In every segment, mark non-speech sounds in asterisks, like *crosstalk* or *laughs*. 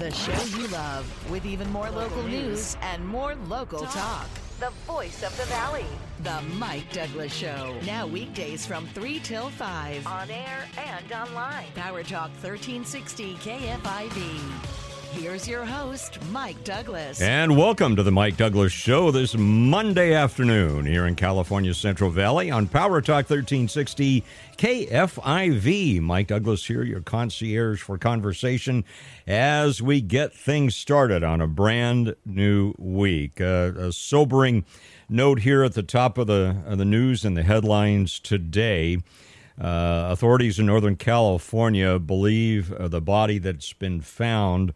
The show you love with even more local news and more local talk. The voice of the valley. The Mike Douglass Show. Now weekdays from 3 till 5. On air and online. Power Talk 1360 KFIV. Here's your host, Mike Douglass. And welcome to the Mike Douglass Show this Monday afternoon here in California Central Valley on Power Talk 1360 KFIV. Mike Douglass here, your concierge for conversation as we get things started on a brand new week. Uh, a sobering note here at the top of the, of the news and the headlines today. Uh, authorities in Northern California believe uh, the body that's been found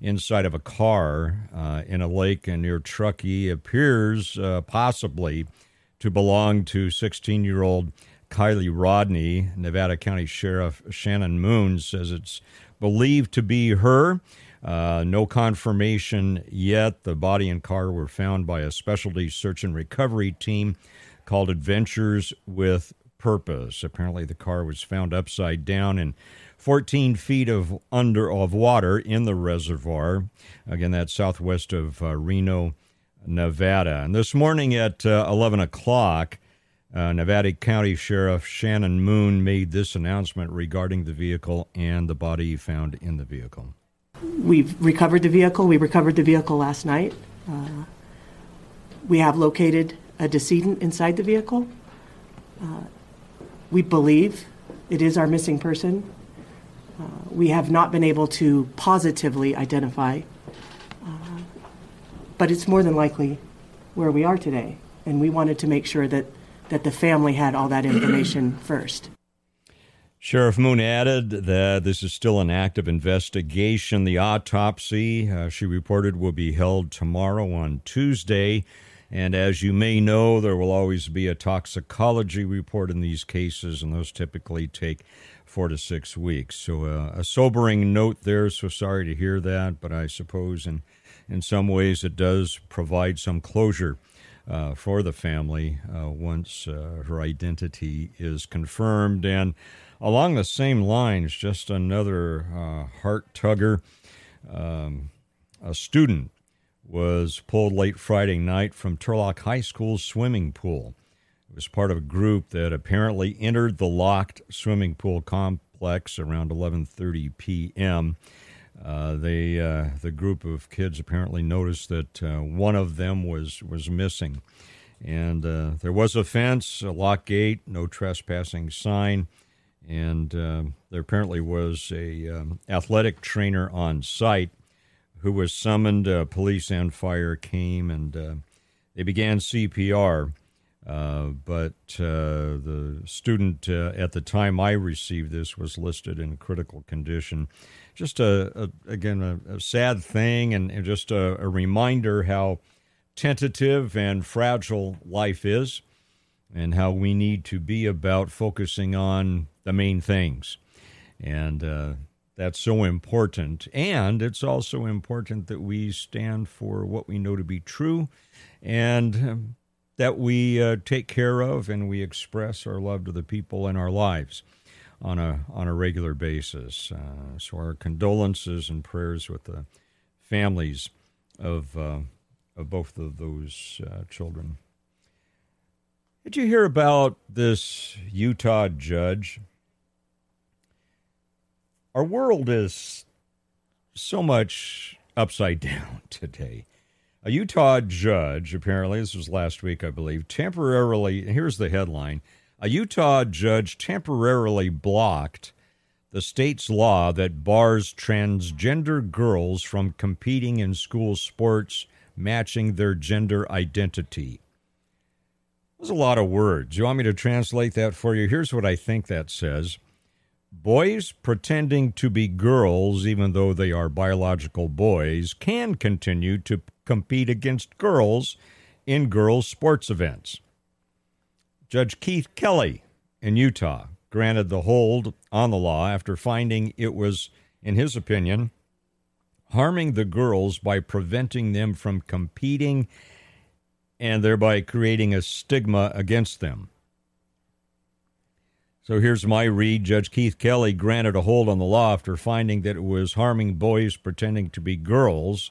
inside of a car uh, in a lake near Truckee appears uh, possibly to belong to 16 year old Kiely Rodni. Nevada County Sheriff Shannon Moon says it's believed to be her. Uh, no confirmation yet. The body and car were found by a specialty search and recovery team called Adventures with Purpose. Apparently, the car was found upside down and 14 feet of under of water in the reservoir. Again, that's southwest of uh, Reno, Nevada. And this morning at uh, 11 o'clock, uh, Nevada County Sheriff Shannon Moon made this announcement regarding the vehicle and the body found in the vehicle. We've recovered the vehicle. We recovered the vehicle last night. Uh, we have located a decedent inside the vehicle. Uh, we believe it is our missing person uh, we have not been able to positively identify, uh, but it's more than likely where we are today. And we wanted to make sure that, that the family had all that information *clears throat* first. Sheriff Moon added that this is still an active investigation. The autopsy, uh, she reported, will be held tomorrow on Tuesday. And as you may know, there will always be a toxicology report in these cases, and those typically take four to six weeks. So uh, a sobering note there. So sorry to hear that, but I suppose in in some ways it does provide some closure uh, for the family uh, once uh, her identity is confirmed. And along the same lines, just another uh, heart tugger. Um, a student was pulled late Friday night from Turlock High School's swimming pool was part of a group that apparently entered the locked swimming pool complex around 11:30 p.m. Uh, they uh, the group of kids apparently noticed that uh, one of them was was missing, and uh, there was a fence, a lock gate, no trespassing sign, and uh, there apparently was a um, athletic trainer on site who was summoned. Uh, police and fire came and they began CPR. Uh, but uh, the student uh, at the time I received this was listed in critical condition. Just a, a again a, a, sad thing, and, and just a, a, reminder how tentative and fragile life is, and how we need to be about focusing on the main things, and uh, that's so important. And it's also important that we stand for what we know to be true, and um, that we uh, take care of and we express our love to the people in our lives on a on a regular basis. Uh, so our condolences and prayers with the families of uh, of both of those uh, children. Did you hear about this Utah judge? Our world is so much upside *laughs* down today. A Utah judge, apparently, this was last week, I believe, temporarily, here's the headline A Utah judge temporarily blocked the state's law that bars transgender girls from competing in school sports matching their gender identity. There's a lot of words. You want me to translate that for you? Here's what I think that says Boys pretending to be girls, even though they are biological boys, can continue to compete against girls in girls' sports events. Judge Keith Kelly in Utah granted the hold on the law after finding it was, in his opinion, harming the girls by preventing them from competing and thereby creating a stigma against them. So here's my read. Judge Keith Kelly granted a hold on the law after finding that it was harming boys pretending to be girls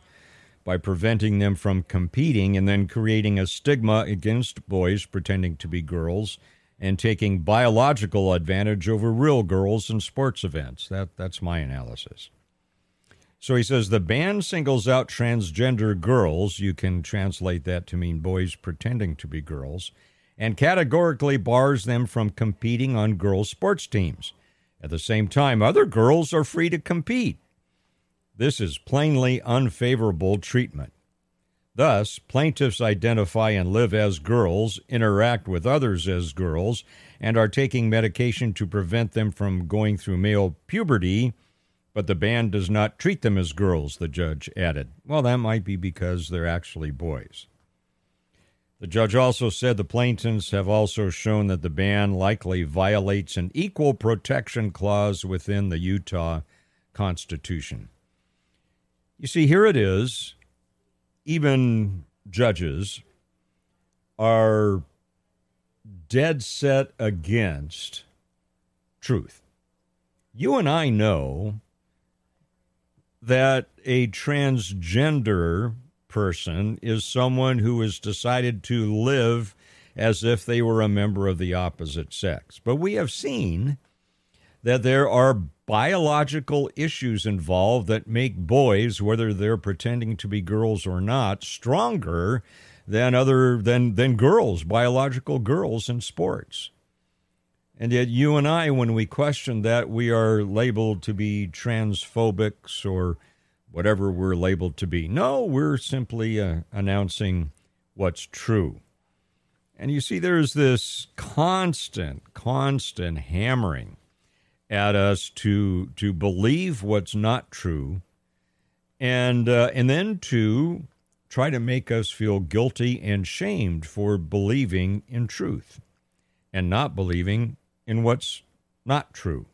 by preventing them from competing and then creating a stigma against boys pretending to be girls and taking biological advantage over real girls in sports events. That, that's my analysis. So he says the ban singles out transgender girls. You can translate that to mean boys pretending to be girls and categorically bars them from competing on girls' sports teams. At the same time, other girls are free to compete. This is plainly unfavorable treatment. Thus, plaintiffs identify and live as girls, interact with others as girls, and are taking medication to prevent them from going through male puberty, but the ban does not treat them as girls, the judge added. Well, that might be because they're actually boys. The judge also said the plaintiffs have also shown that the ban likely violates an equal protection clause within the Utah Constitution. You see, here it is. Even judges are dead set against truth. You and I know that a transgender person is someone who has decided to live as if they were a member of the opposite sex. But we have seen that there are biological issues involved that make boys, whether they're pretending to be girls or not, stronger than other than than girls, biological girls in sports. And yet you and I, when we question that, we are labeled to be transphobics or whatever we're labeled to be. No, we're simply uh, announcing what's true. And you see, there's this constant, constant hammering at us to to believe what's not true, and uh, and then to try to make us feel guilty and shamed for believing in truth, and not believing in what's not true.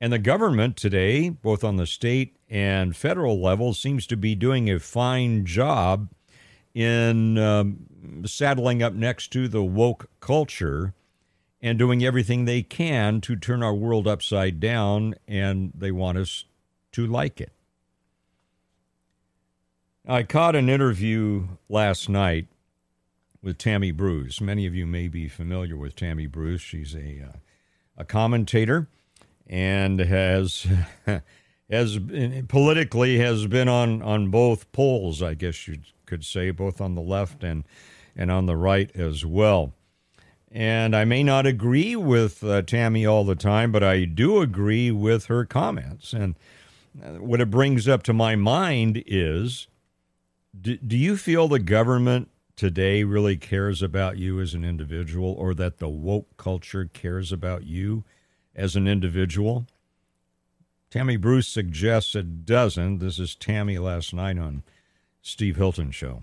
And the government today, both on the state and federal level, seems to be doing a fine job in um, saddling up next to the woke culture and doing everything they can to turn our world upside down, and they want us to like it. I caught an interview last night with Tammy Bruce. Many of you may be familiar with Tammy Bruce. She's a, uh, a commentator and has *laughs* has politically has been on on both poles, I guess you could say, both on the left and and on the right as well. And I may not agree with uh, Tammy all the time, but I do agree with her comments. And uh, what it brings up to my mind is do, do you feel the government today really cares about you as an individual or that the woke culture cares about you as an individual. Tammy Bruce suggests it doesn't. This is Tammy last night on Steve Hilton show.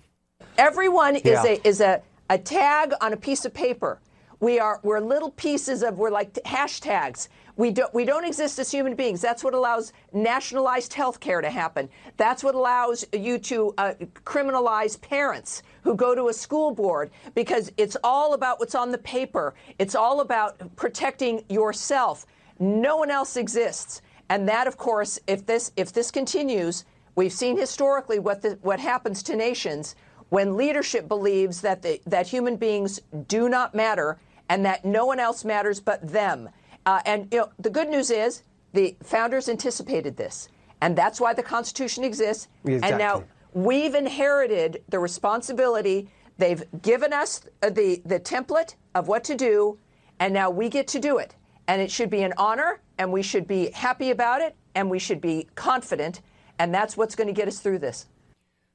Everyone yeah. is a is a, a tag on a piece of paper. We are we're little pieces of we're like hashtags. We don't we don't exist as human beings. That's what allows nationalized health care to happen. That's what allows you to uh, criminalize parents who go to a school board because it's all about what's on the paper. It's all about protecting yourself. No one else exists. And that, of course, if this if this continues, we've seen historically what the, what happens to nations when leadership believes that the, that human beings do not matter and that no one else matters but them. Uh, and you know, the good news is the founders anticipated this, and that's why the Constitution exists. Exactly. And now we've inherited the responsibility. They've given us the, the template of what to do, and now we get to do it. And it should be an honor, and we should be happy about it, and we should be confident. And that's what's going to get us through this.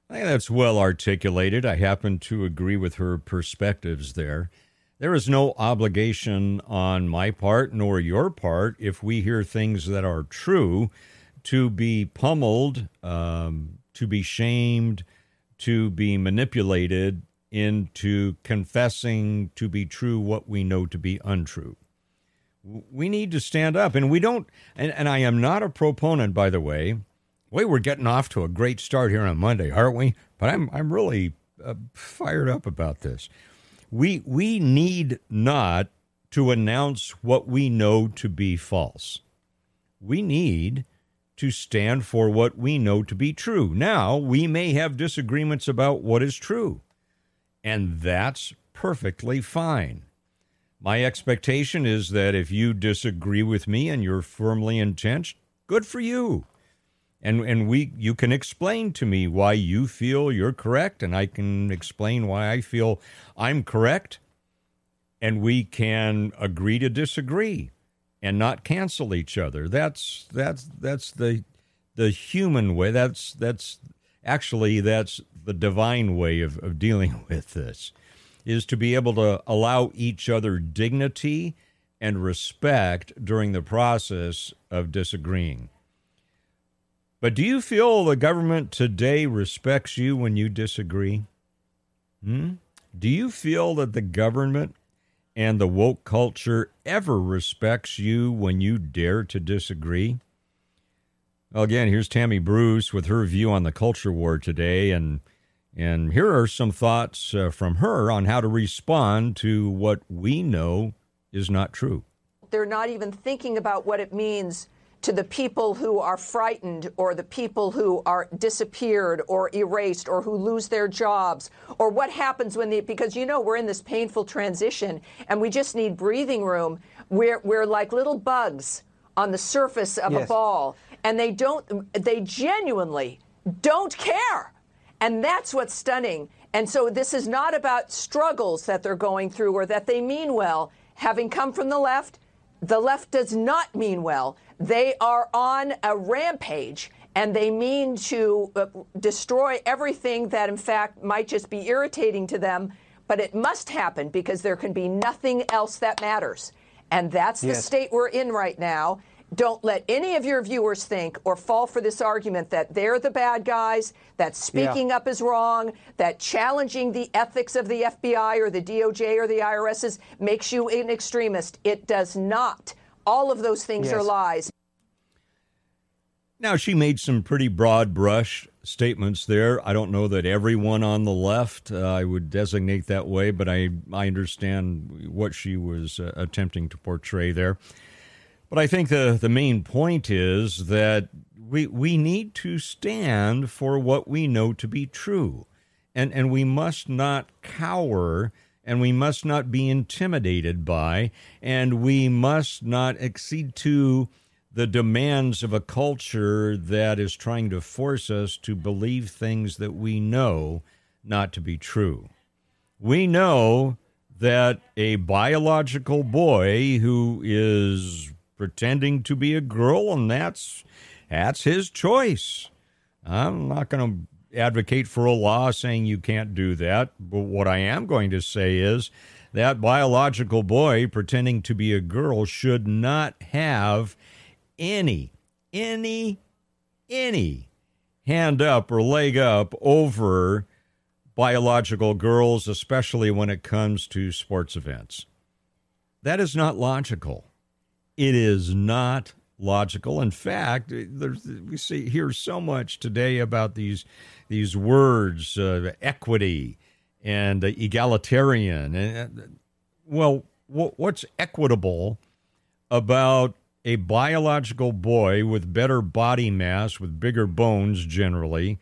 I think that's well articulated. I happen to agree with her perspectives there. There is no obligation on my part nor your part if we hear things that are true to be pummeled, um, to be shamed, to be manipulated into confessing to be true what we know to be untrue. We need to stand up, and we don't. And, and I am not a proponent, by the way. We're getting off to a great start here on Monday, aren't we? But I'm I'm really uh, fired up about this. We we need not to announce what we know to be false. We need to stand for what we know to be true. Now, we may have disagreements about what is true, and that's perfectly fine. My expectation is that if you disagree with me and you're firmly entrenched, good for you. And and we you can explain to me why you feel you're correct and I can explain why I feel I'm correct and we can agree to disagree and not cancel each other. That's that's that's the the human way. That's that's actually that's the divine way of, of dealing *laughs* with this is to be able to allow each other dignity and respect during the process of disagreeing. But do you feel the government today respects you when you disagree? Hmm? Do you feel that the government and the woke culture ever respects you when you dare to disagree? Well, again, here's Tammy Bruce with her view on the culture war today, and and here are some thoughts uh, from her on how to respond to what we know is not true. They're not even thinking about what it means to the people who are frightened or the people who are disappeared or erased or who lose their jobs or what happens when the because you know we're in this painful transition and we just need breathing room we're we're like little bugs on the surface of yes. a ball and they don't they genuinely don't care and that's what's stunning. And so this is not about struggles that they're going through or that they mean well. Having come from the left, the left does not mean well. They are on a rampage and they mean to uh, destroy everything that, in fact, might just be irritating to them. But it must happen because there can be nothing else that matters. And that's yes. the state we're in right now. Don't let any of your viewers think or fall for this argument that they're the bad guys, that speaking yeah. up is wrong, that challenging the ethics of the FBI or the DOJ or the IRS makes you an extremist. It does not. All of those things yes. are lies. Now, she made some pretty broad brush statements there. I don't know that everyone on the left uh, I would designate that way, but I, I understand what she was uh, attempting to portray there. But I think the, the main point is that we, we need to stand for what we know to be true. And, and we must not cower and we must not be intimidated by, and we must not accede to the demands of a culture that is trying to force us to believe things that we know not to be true. We know that a biological boy who is pretending to be a girl, and that's that's his choice. I'm not going to advocate for a law saying you can't do that, but what I am going to say is that biological boy pretending to be a girl should not have any any any hand up or leg up over biological girls, especially when it comes to sports events. That is not logical. It is not logical. In fact, we see hear so much today about these these words, uh, equity and uh, egalitarian. And uh, well, what's equitable about a biological boy with better body mass, with bigger bones generally,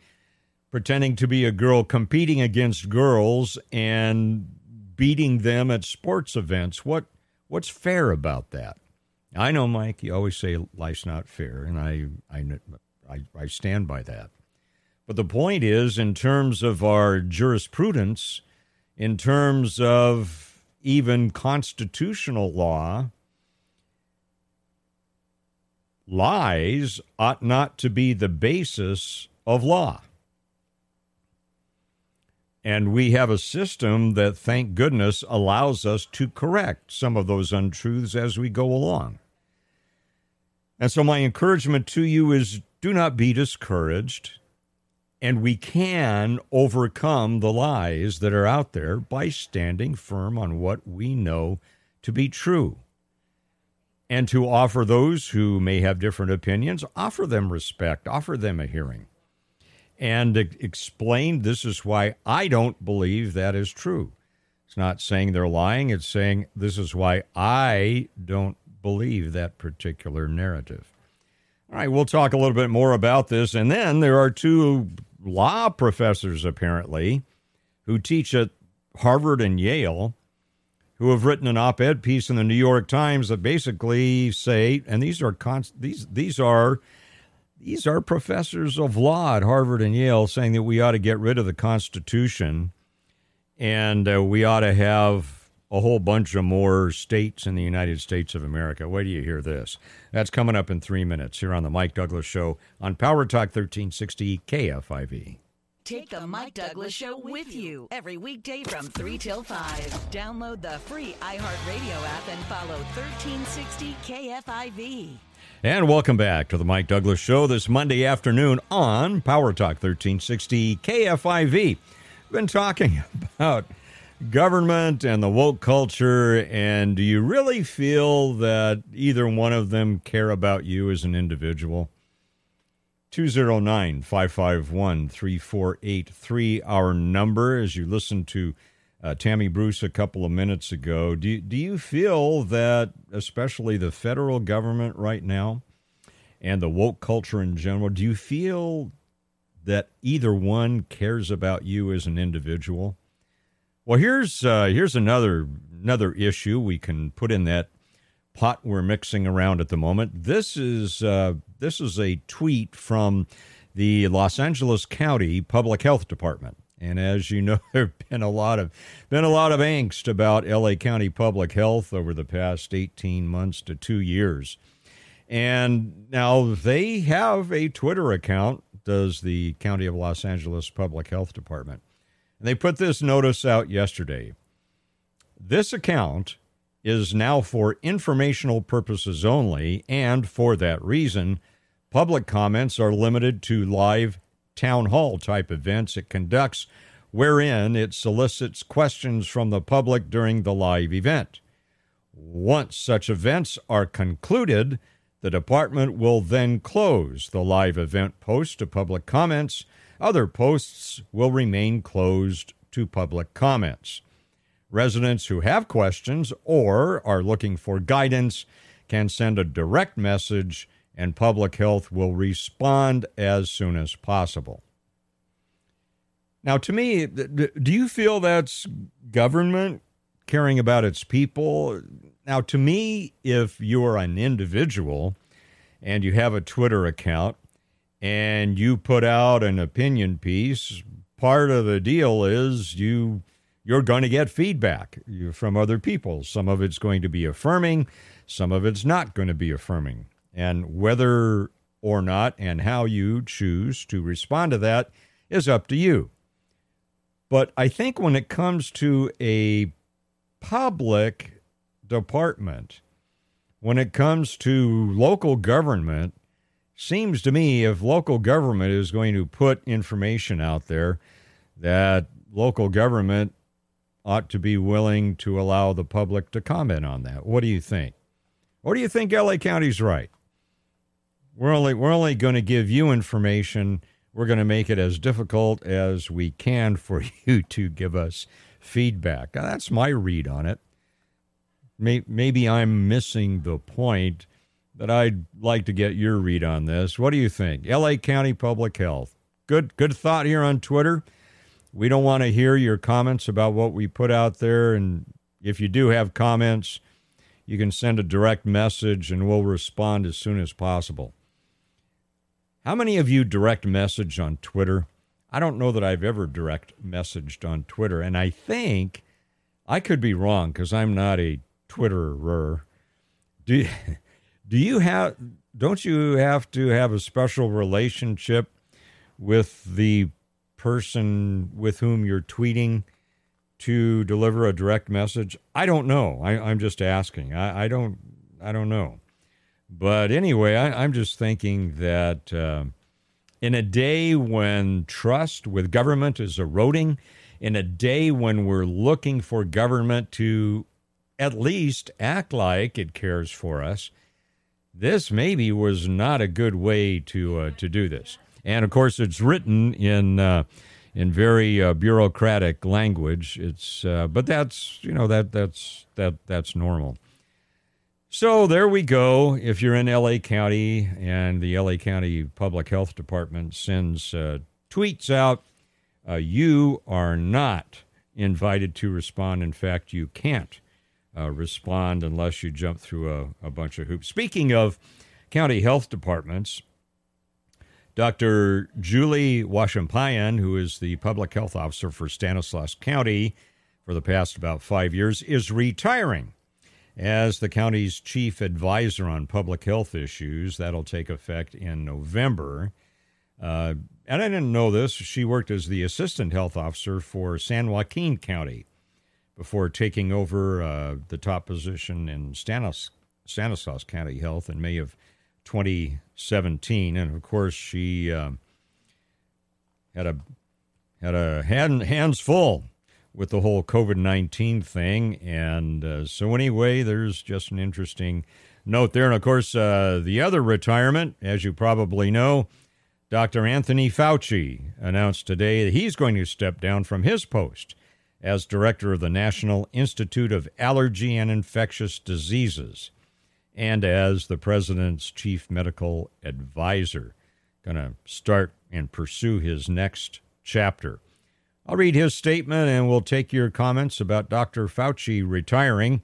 pretending to be a girl, competing against girls and beating them at sports events? What what's fair about that? I know, Mike. You always say life's not fair, and I, I, I, I stand by that. But the point is, in terms of our jurisprudence, in terms of even constitutional law, lies ought not to be the basis of law. And we have a system that, thank goodness, allows us to correct some of those untruths as we go along. And so, my encouragement to you is do not be discouraged. And we can overcome the lies that are out there by standing firm on what we know to be true. And to offer those who may have different opinions, offer them respect, offer them a hearing, and explain this is why I don't believe that is true. It's not saying they're lying. It's saying this is why I don't believe that particular narrative. All right, we'll talk a little bit more about this. And then there are two law professors, apparently, who teach at Harvard and Yale, who have written an op-ed piece in the New York Times that basically say, and these are these these are these are professors of law at Harvard and Yale saying that we ought to get rid of the Constitution and uh, we ought to have a whole bunch of more states in the United States of America. Wait do you hear this. That's coming up in three minutes here on the Mike Douglass Show on Power Talk 1360 KFIV. Take the Mike Douglass Show with you every weekday from 3 till 5. Download the free iHeartRadio app and follow 1360 KFIV. And welcome back to the Mike Douglass Show this Monday afternoon on Power Talk 1360 KFIV. Been talking *laughs* about government and the woke culture, and do you really feel that either one of them care about you as an individual? 209 551 3483, our number, as you listen to uh, Tammy Bruce a couple of minutes ago. Do, do you feel that, especially the federal government right now and the woke culture in general, do you feel that either one cares about you as an individual? Well, here's uh, here's another another issue we can put in that pot we're mixing around at the moment. This is uh, this is a tweet from the Los Angeles County Public Health Department. And as you know, *laughs* there've been a lot of been a lot of angst about LA County Public Health over the past 18 months to 2 years. And now they have a Twitter account does the County of Los Angeles Public Health Department. And they put this notice out yesterday. This account is now for informational purposes only, and for that reason, public comments are limited to live town hall type events it conducts, wherein it solicits questions from the public during the live event. Once such events are concluded, the department will then close the live event post to public comments other posts will remain closed to public comments. Residents who have questions or are looking for guidance can send a direct message, and public health will respond as soon as possible. Now, to me, do you feel that's government caring about its people? Now, to me, if you're an individual and you have a Twitter account, and you put out an opinion piece, part of the deal is you you're going to get feedback from other people. Some of it's going to be affirming, some of it's not going to be affirming. And whether or not and how you choose to respond to that is up to you. But I think when it comes to a public department, when it comes to local government, seems to me if local government is going to put information out there, that local government ought to be willing to allow the public to comment on that. What do you think? Or do you think LA County's right? We're only we're only going to give you information. We're going to make it as difficult as we can for *laughs* you to give us feedback. Now, that's my read on it. Maybe I'm missing the point but I'd like to get your read on this. What do you think? LA County Public Health. Good good thought here on Twitter. We don't want to hear your comments about what we put out there and if you do have comments, you can send a direct message and we'll respond as soon as possible. How many of you direct message on Twitter? I don't know that I've ever direct messaged on Twitter, and I think I could be wrong because I'm not a Twitterer. Do you, do you have don't you have to have a special relationship with the person with whom you're tweeting to deliver a direct message? I don't know. I, am just asking. I, I, don't. I don't know. But anyway, I, am just thinking that uh, in a day when trust with government is eroding, in a day when we're looking for government to at least act like it cares for us, this maybe was not a good way to uh, to do this. And of course, it's written in uh, in very uh, bureaucratic language. It's uh, but that's you know that that's that that's normal. So there we go. If you're in LA County and the LA County Public Health Department sends uh, tweets out, uh, you are not invited to respond. In fact, you can't uh, respond unless you jump through a, a bunch of hoops. Speaking of county health departments, Dr. Julie Vaishampayan, who is the public health officer for Stanislaus County for the past about five years, is retiring as the county's chief advisor on public health issues. That'll take effect in November. Uh, and I didn't know this. She worked as the assistant health officer for San Joaquin County before taking over uh, the top position in Stanis- Stanislaus County Health in May of 2017, and of course she uh, had a had a hand, hands full with the whole COVID 19 thing. And uh, so, anyway, there's just an interesting note there. And of course, uh, the other retirement, as you probably know, Dr. Anthony Fauci announced today that he's going to step down from his post as director of the National Institute of Allergy and Infectious Diseases and as the president's chief medical advisor. Going to start and pursue his next chapter. I'll read his statement and we'll take your comments about Dr. Fauci retiring.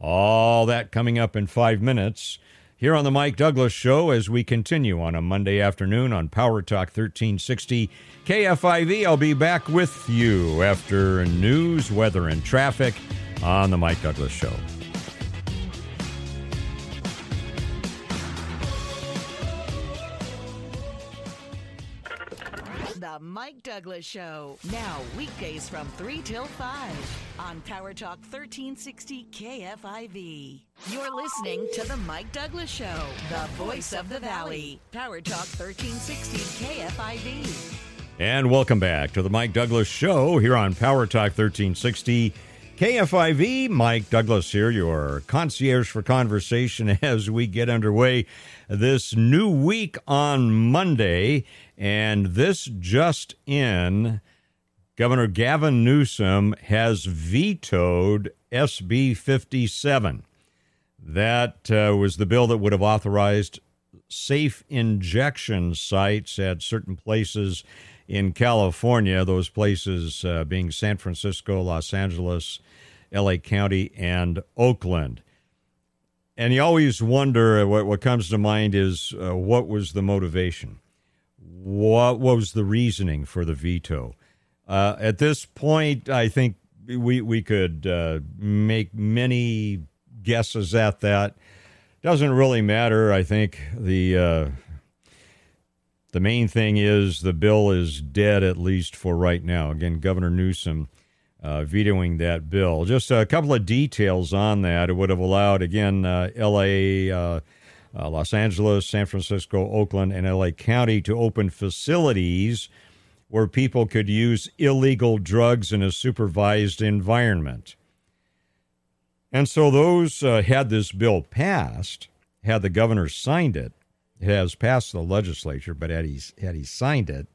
All that coming up in five minutes here on the Mike Douglass Show as we continue on a Monday afternoon on Power Talk 1360 KFIV. I'll be back with you after news, weather, and traffic on the Mike Douglass Show. Mike Douglass Show. Now, weekdays from 3 till 5 on Power Talk 1360 KFIV. You're listening to The Mike Douglass Show, the voice of the valley. Power Talk 1360 KFIV. And welcome back to The Mike Douglass Show here on Power Talk 1360 KFIV. Mike Douglass here, your concierge for conversation *laughs* as we get underway this new week on Monday. And this just in Governor Gavin Newsom has vetoed SB 57. That uh, was the bill that would have authorized safe injection sites at certain places in California, those places uh, being San Francisco, Los Angeles, LA County, and Oakland. And you always wonder what, what comes to mind is uh, what was the motivation? What was the reasoning for the veto? Uh, at this point, I think we we could uh, make many guesses at that. Doesn't really matter. I think the uh, the main thing is the bill is dead at least for right now. Again, Governor Newsom uh, vetoing that bill. Just a couple of details on that. It would have allowed again uh, L.A. Uh, Los Angeles, San Francisco, Oakland, and LA County to open facilities where people could use illegal drugs in a supervised environment. And so those uh, had this bill passed, had the governor signed it, it has passed the legislature, but had he, had he signed it,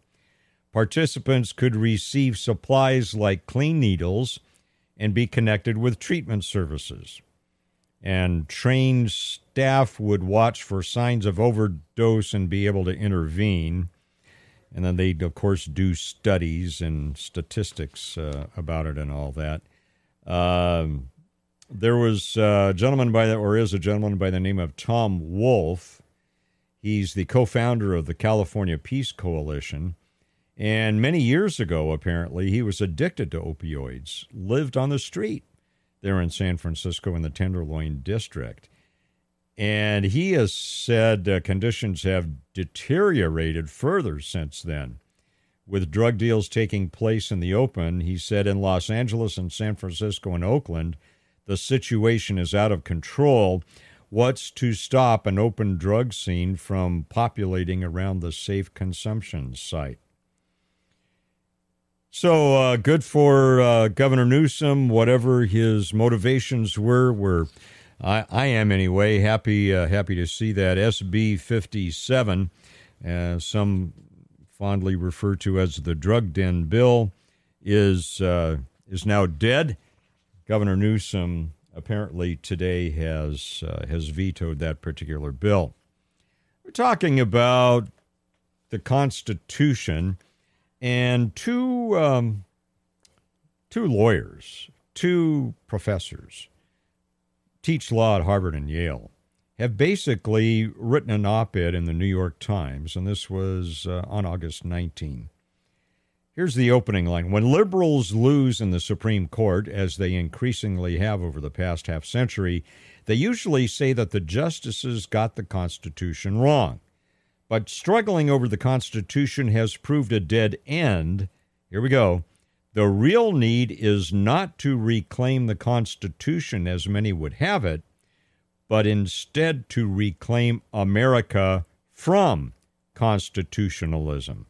participants could receive supplies like clean needles and be connected with treatment services and trained staff would watch for signs of overdose and be able to intervene. And then they'd, of course, do studies and statistics uh, about it and all that. Um, there was a gentleman by the, or is a gentleman by the name of Tom Wolf. He's the co founder of the California Peace Coalition. And many years ago, apparently, he was addicted to opioids, lived on the street there in San Francisco in the Tenderloin district. And he has said uh, conditions have deteriorated further since then. With drug deals taking place in the open, he said in Los Angeles and San Francisco and Oakland, the situation is out of control. What's to stop an open drug scene from populating around the safe consumption site? So uh, good for uh, Governor Newsom, whatever his motivations were. Were I, I am anyway happy uh, happy to see that SB fifty seven. Uh, some fondly referred to as the drug den bill, is uh, is now dead. Governor Newsom apparently today has uh, has vetoed that particular bill. We're talking about the Constitution and two um, two lawyers, two professors, teach law at Harvard and Yale, have basically written an op-ed in the New York Times, and this was uh, on August 19. Here's the opening line. When liberals lose in the Supreme Court, as they increasingly have over the past half century, they usually say that the justices got the Constitution wrong. But struggling over the Constitution has proved a dead end. Here we go. The real need is not to reclaim the Constitution as many would have it, but instead to reclaim America from constitutionalism.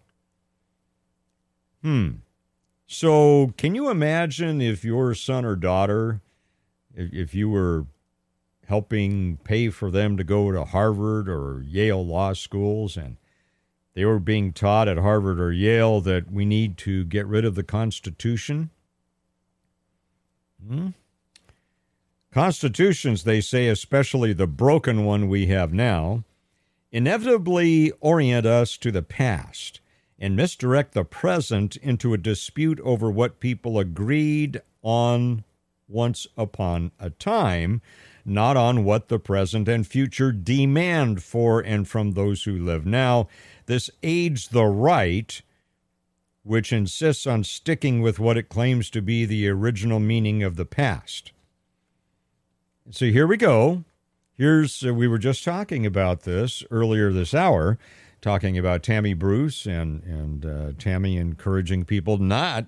Hmm. So, can you imagine if your son or daughter, if, you were helping pay for them to go to Harvard or Yale law schools and they were being taught at Harvard or Yale that we need to get rid of the Constitution? Hmm? Constitutions, they say, especially the broken one we have now, inevitably orient us to the past and misdirect the present into a dispute over what people agreed on once upon a time, not on what the present and future demand for and from those who live now. This aids the right, which insists on sticking with what it claims to be the original meaning of the past. So here we go. Here's, uh, we were just talking about this earlier this hour talking about Tammy Bruce and and uh, Tammy encouraging people not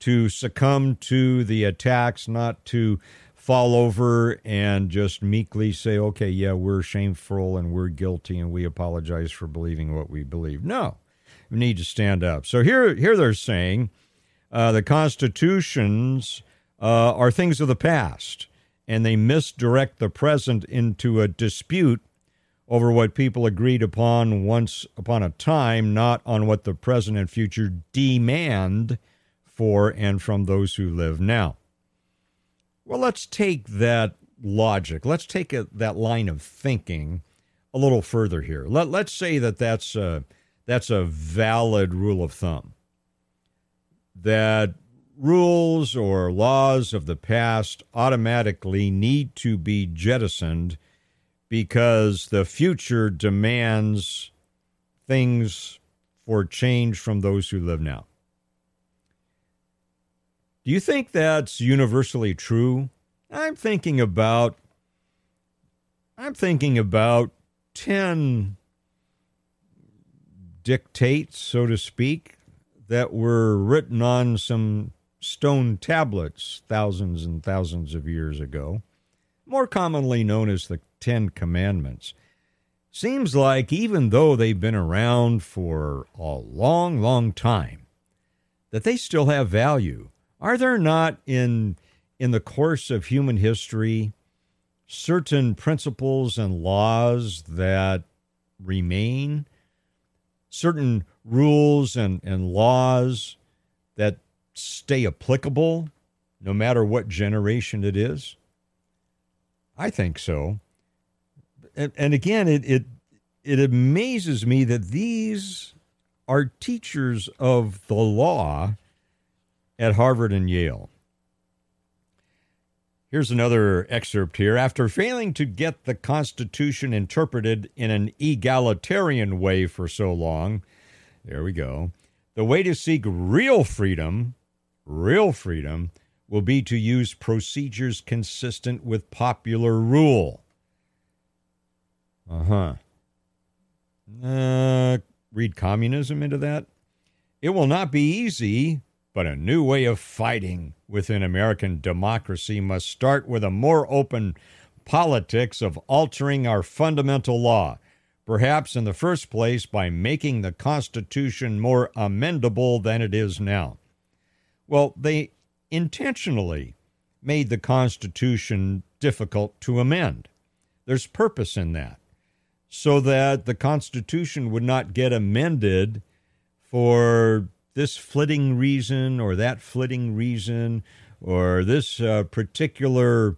to succumb to the attacks, not to fall over and just meekly say, "Okay, yeah, we're shameful and we're guilty and we apologize for believing what we believe." No, we need to stand up. So here, here they're saying uh, the constitutions uh, are things of the past, and they misdirect the present into a dispute over what people agreed upon once upon a time, not on what the present and future demand for and from those who live now. Well, let's take that logic, let's take a, that line of thinking a little further here. Let, let's say that that's a, that's a valid rule of thumb. That rules or laws of the past automatically need to be jettisoned because the future demands things for change from those who live now. Do you think that's universally true? I'm thinking about I'm thinking about 10 dictates, so to speak, that were written on some stone tablets thousands and thousands of years ago, more commonly known as the Ten Commandments. Seems like even though they've been around for a long, long time, that they still have value. Are there not in in the course of human history certain principles and laws that remain, certain rules and, and laws that stay applicable no matter what generation it is? I think so and, and again, it, it it amazes me that these are teachers of the law at Harvard and Yale. Here's another excerpt here. After failing to get the Constitution interpreted in an egalitarian way for so long, there we go. The way to seek real freedom, real freedom, will be to use procedures consistent with popular rule. Uh-huh. Uh Read communism into that. It will not be easy, but a new way of fighting within American democracy must start with a more open politics of altering our fundamental law, perhaps in the first place by making the Constitution more amendable than it is now. Well, they intentionally made the Constitution difficult to amend. There's purpose in that so that the Constitution would not get amended for this flitting reason or that flitting reason or this uh, particular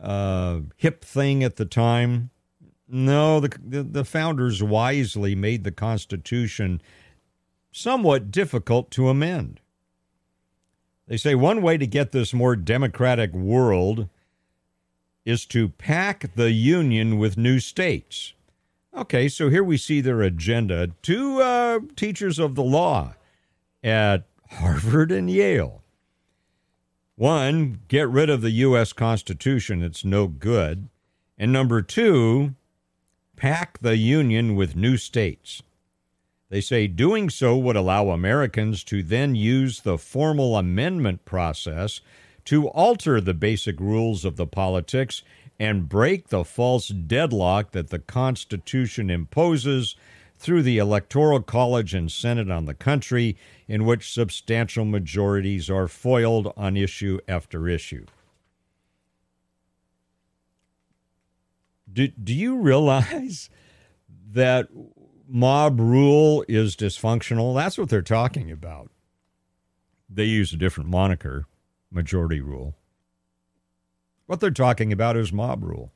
uh, hip thing at the time. No, the, the, the founders wisely made the Constitution somewhat difficult to amend. They say one way to get this more democratic world is to pack the Union with new states. Okay, so here we see their agenda. Two uh, teachers of the law at Harvard and Yale. One, get rid of the U.S. Constitution. It's no good. And number two, pack the Union with new states. They say doing so would allow Americans to then use the formal amendment process to alter the basic rules of the politics and break the false deadlock that the Constitution imposes through the Electoral College and Senate on the country, in which substantial majorities are foiled on issue after issue. Do, do you realize that mob rule is dysfunctional? That's what they're talking about. They use a different moniker, majority rule. What they're talking about is mob rule.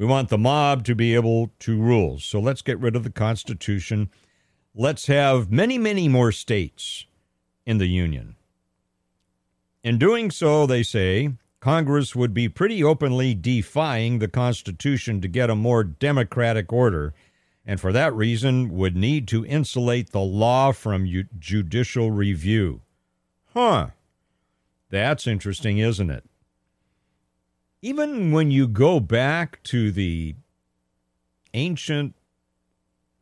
We want the mob to be able to rule. So let's get rid of the Constitution. Let's have many, many more states in the Union. In doing so, they say, Congress would be pretty openly defying the Constitution to get a more democratic order, and for that reason would need to insulate the law from judicial review. Huh. That's interesting, isn't it? Even when you go back to the ancient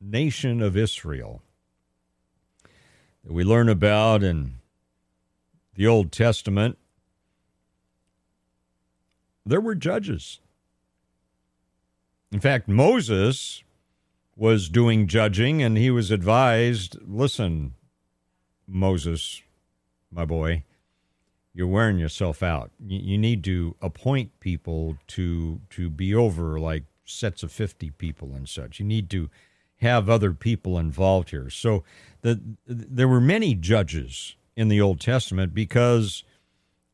nation of Israel that we learn about in the Old Testament, there were judges. In fact, Moses was doing judging and he was advised listen, Moses, my boy, you're wearing yourself out. You, need to appoint people to to be over like sets of 50 people and such. You need to have other people involved here. So the, there were many judges in the Old Testament because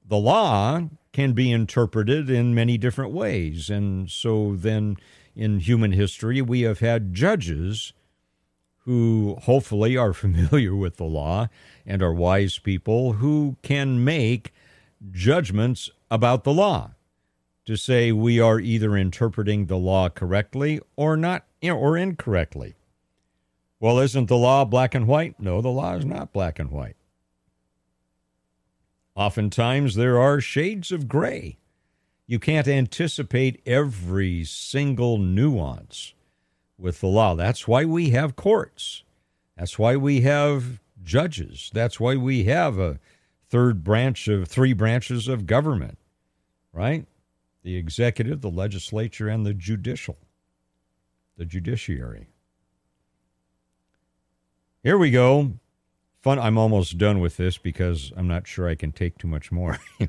the law can be interpreted in many different ways. And so then in human history, we have had judges who hopefully are *laughs* familiar with the law and are wise people who can make judgments about the law to say we are either interpreting the law correctly or not or incorrectly. Well, isn't the law black and white? No, the law is not black and white. Oftentimes, there are shades of gray. You can't anticipate every single nuance with the law. That's why we have courts. That's why we have judges. That's why we have a third branch of three branches of government, right? The executive, the legislature, and the judicial, the judiciary. Here we go Fun. I'm almost done with this because I'm not sure I can take too much more. *laughs*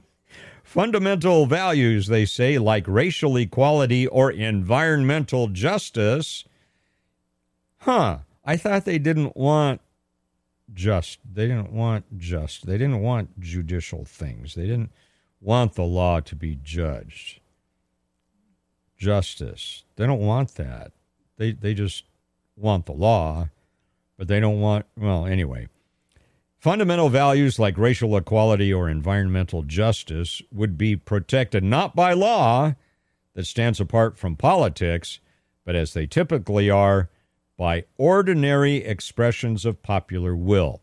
Fundamental values, they say, like racial equality or environmental justice. Huh. I thought they didn't want just. They didn't want just. They didn't want judicial things. They didn't want the law to be judged. Justice. They don't want that. They they just want the law, but they don't want well, anyway. Fundamental values like racial equality or environmental justice would be protected not by law that stands apart from politics, but as they typically are, by ordinary expressions of popular will.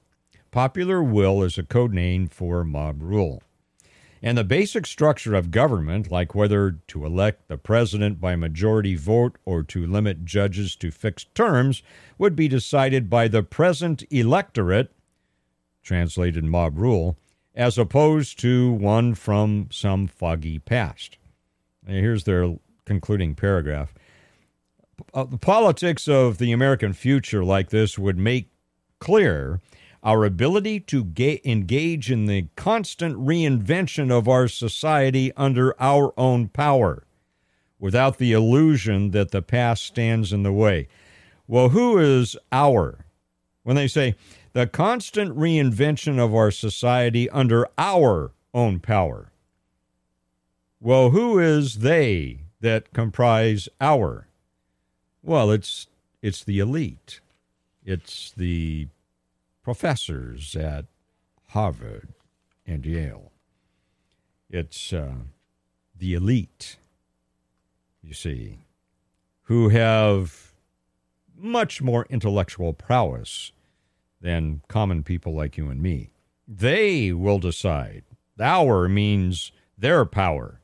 Popular will is a code name for mob rule. And the basic structure of government, like whether to elect the president by majority vote or to limit judges to fixed terms, would be decided by the present electorate translated mob rule, as opposed to one from some foggy past. Here's their concluding paragraph. Uh, the politics of the American future, like this, would make clear our ability to ga- engage in the constant reinvention of our society under our own power without the illusion that the past stands in the way. Well, who is our? when they say the constant reinvention of our society under our own power. Well, who is they that comprise our? Well, it's it's the elite. It's the professors at Harvard and Yale. It's uh, the elite, you see, who have much more intellectual prowess than common people like you and me. They will decide. Our means their power.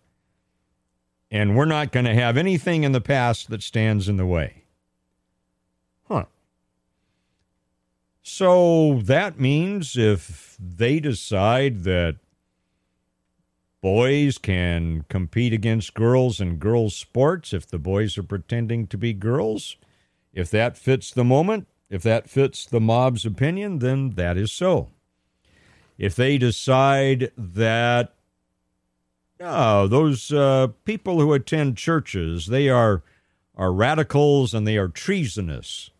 And we're not going to have anything in the past that stands in the way. Huh. So that means if they decide that boys can compete against girls in girls' sports, if the boys are pretending to be girls, if that fits the moment, if that fits the mob's opinion, then that is so. If they decide that oh, those uh, people who attend churches, they are, are radicals and they are treasonous.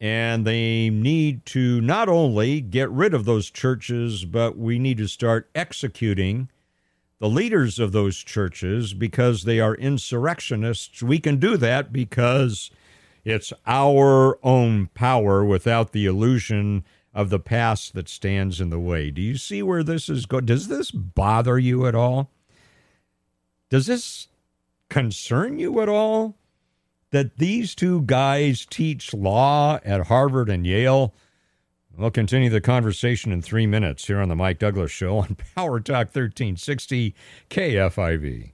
And they need to not only get rid of those churches, but we need to start executing the leaders of those churches because they are insurrectionists. We can do that because it's our own power without the illusion of the past that stands in the way. Do you see where this is going? Does this bother you at all? Does this concern you at all? That these two guys teach law at Harvard and Yale? We'll continue the conversation in three minutes here on the Mike Douglass Show on *laughs* Power Talk 1360 KFIV.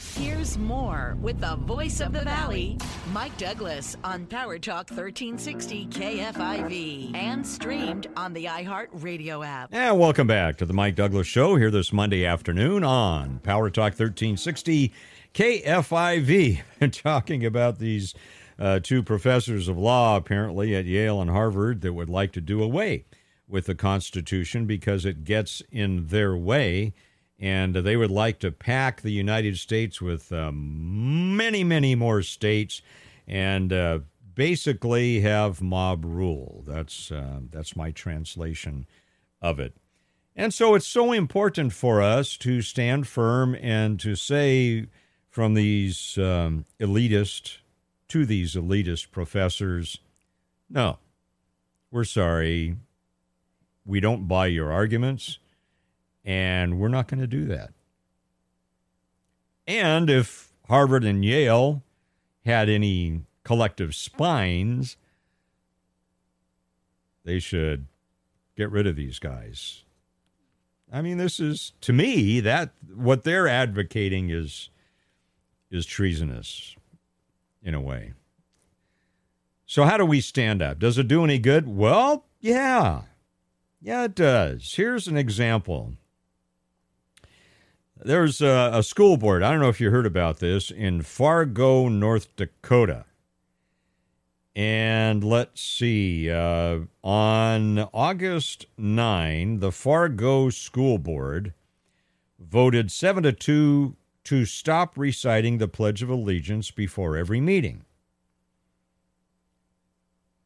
Here's more with the voice of the valley, Mike Douglass, on Power Talk 1360 KFIV and streamed on the iHeart Radio app. And welcome back to the Mike Douglass Show here this Monday afternoon on Power Talk 1360 KFIV. And *laughs* talking about these uh, two professors of law, apparently at Yale and Harvard, that would like to do away with the Constitution because it gets in their way and they would like to pack the United States with um, many, many more states, and uh, basically have mob rule. That's uh, that's my translation of it. And so it's so important for us to stand firm and to say from these um, elitist to these elitist professors, no, we're sorry. We don't buy your arguments. And we're not going to do that. And if Harvard and Yale had any collective spines, they should get rid of these guys. I mean, this is to me that what they're advocating is is treasonous in a way. So how do we stand up? Does it do any good? Well, yeah. Yeah, it does. Here's an example. There's a, a, school board. I don't know if you heard about this in Fargo, North Dakota. And let's see, uh, on August 9, the Fargo School Board voted 7 to 2 to stop reciting the Pledge of Allegiance before every meeting.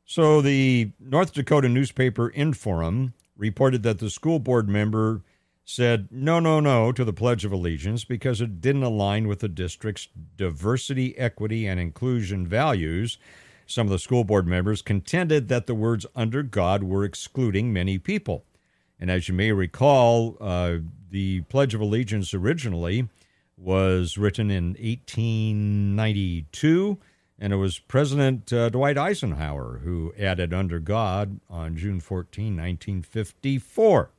So the North Dakota newspaper Inforum reported that the school board member said no, no, no to the Pledge of Allegiance because it didn't align with the district's diversity, equity, and inclusion values. Some of the school board members contended that the words under God were excluding many people. And as you may recall, uh, the Pledge of Allegiance originally was written in 1892, and it was President uh, Dwight Eisenhower who added under God on June 14, 1954.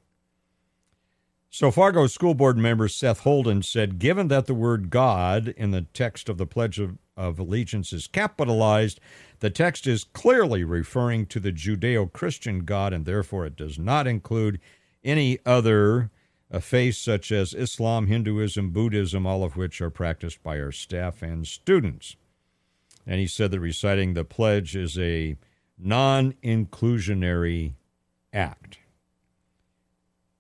So, Fargo School Board member Seth Holden said Given that the word God in the text of the Pledge of, of Allegiance is capitalized, the text is clearly referring to the Judeo Christian God, and therefore it does not include any other uh, faiths such as Islam, Hinduism, Buddhism, all of which are practiced by our staff and students. And he said that reciting the pledge is a non inclusionary act.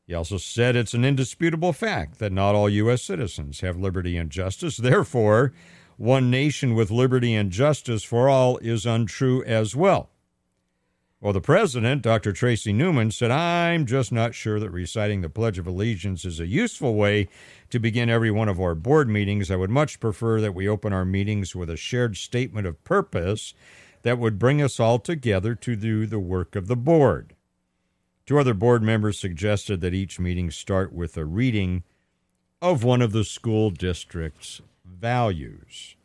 He also said it's an indisputable fact that not all U.S. citizens have liberty and justice. Therefore, one nation with liberty and justice for all is untrue as well. Well, the president, Dr. Tracie Newman, said, I'm just not sure that reciting the Pledge of Allegiance is a useful way to begin every one of our board meetings. I would much prefer that we open our meetings with a shared statement of purpose that would bring us all together to do the work of the board. Two other board members suggested that each meeting start with a reading of one of the school district's values.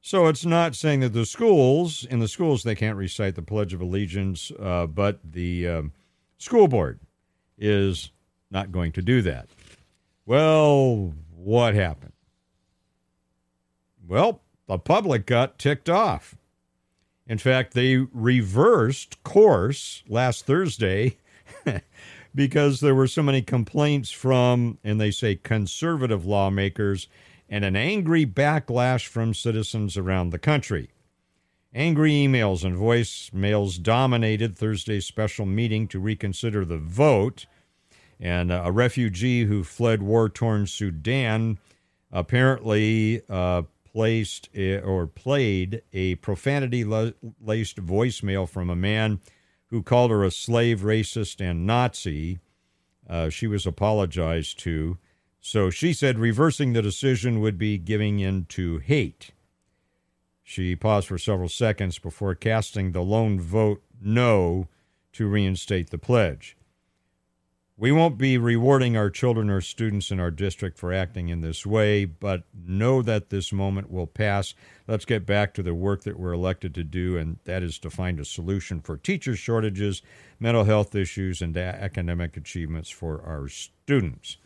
So it's not saying that the schools, in the schools, they can't recite the Pledge of Allegiance, uh, but the uh, school board is not going to do that. Well, what happened? Well, the public got ticked off. In fact, they reversed course last Thursday *laughs* because there were so many complaints from, and they say, conservative lawmakers and an angry backlash from citizens around the country. Angry emails and voicemails dominated Thursday's special meeting to reconsider the vote. And a refugee who fled war torn Sudan apparently uh, placed or played a profanity laced voicemail from a man who called her a slave, racist, and Nazi. Uh, she was apologized to. So she said reversing the decision would be giving in to hate. She paused for several seconds before casting the lone vote no to reinstate the pledge. We won't be rewarding our children or students in our district for acting in this way, but know that this moment will pass. Let's get back to the work that we're elected to do, and that is to find a solution for teacher shortages, mental health issues, and academic achievements for our students.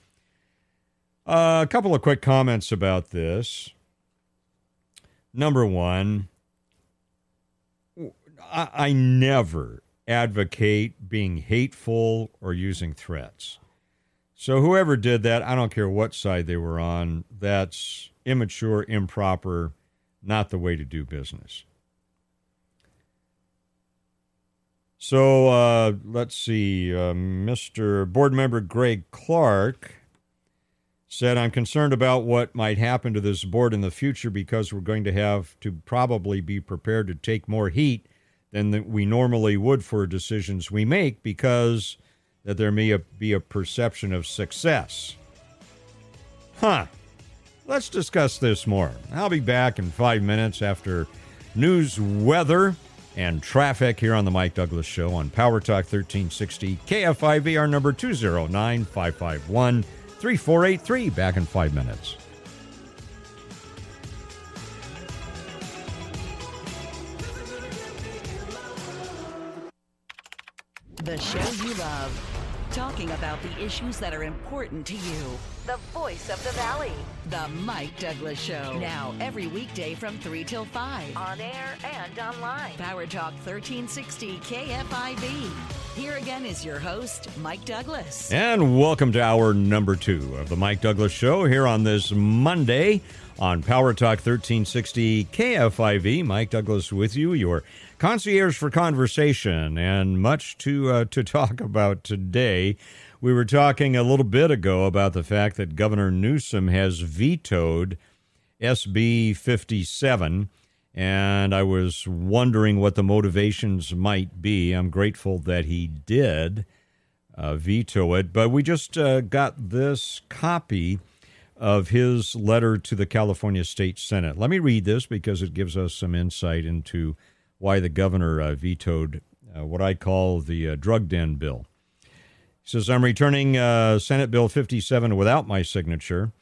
Uh, a couple of quick comments about this. Number one, I, I never advocate being hateful or using threats. So, whoever did that, I don't care what side they were on, that's immature, improper, not the way to do business. So, uh, let's see. Uh, Mr. Board Member Greg Clark said, I'm concerned about what might happen to this board in the future because we're going to have to probably be prepared to take more heat than we normally would for decisions we make because that there may be a perception of success. Huh. Let's discuss this more. I'll be back in five minutes after news, weather, and traffic here on the Mike Douglass Show on Power Talk 1360 KFIV, our number 209 551 3483. Back in five minutes. The show you love. Talking about the issues that are important to you. The voice of the valley. The Mike Douglass Show. Now, every weekday from 3 till 5. On air and online. Power Talk 1360 KFIV. Here again is your host, Mike Douglass. And welcome to hour number two of the Mike Douglass Show here on this Monday on Power Talk 1360 KFIV. Mike Douglass with you, your concierge for conversation, and much to uh, to talk *laughs* about today. We were talking a little bit ago about the fact that Governor Newsom has vetoed SB 57 and I was wondering what the motivations might be. I'm grateful that he did uh, veto it, but we just uh, got this copy of his letter to the California State Senate. Let me read this because it gives us some insight into why the governor uh, vetoed uh, what I call the uh, drug den bill. He says, I'm returning uh, Senate Bill 57 without my signature.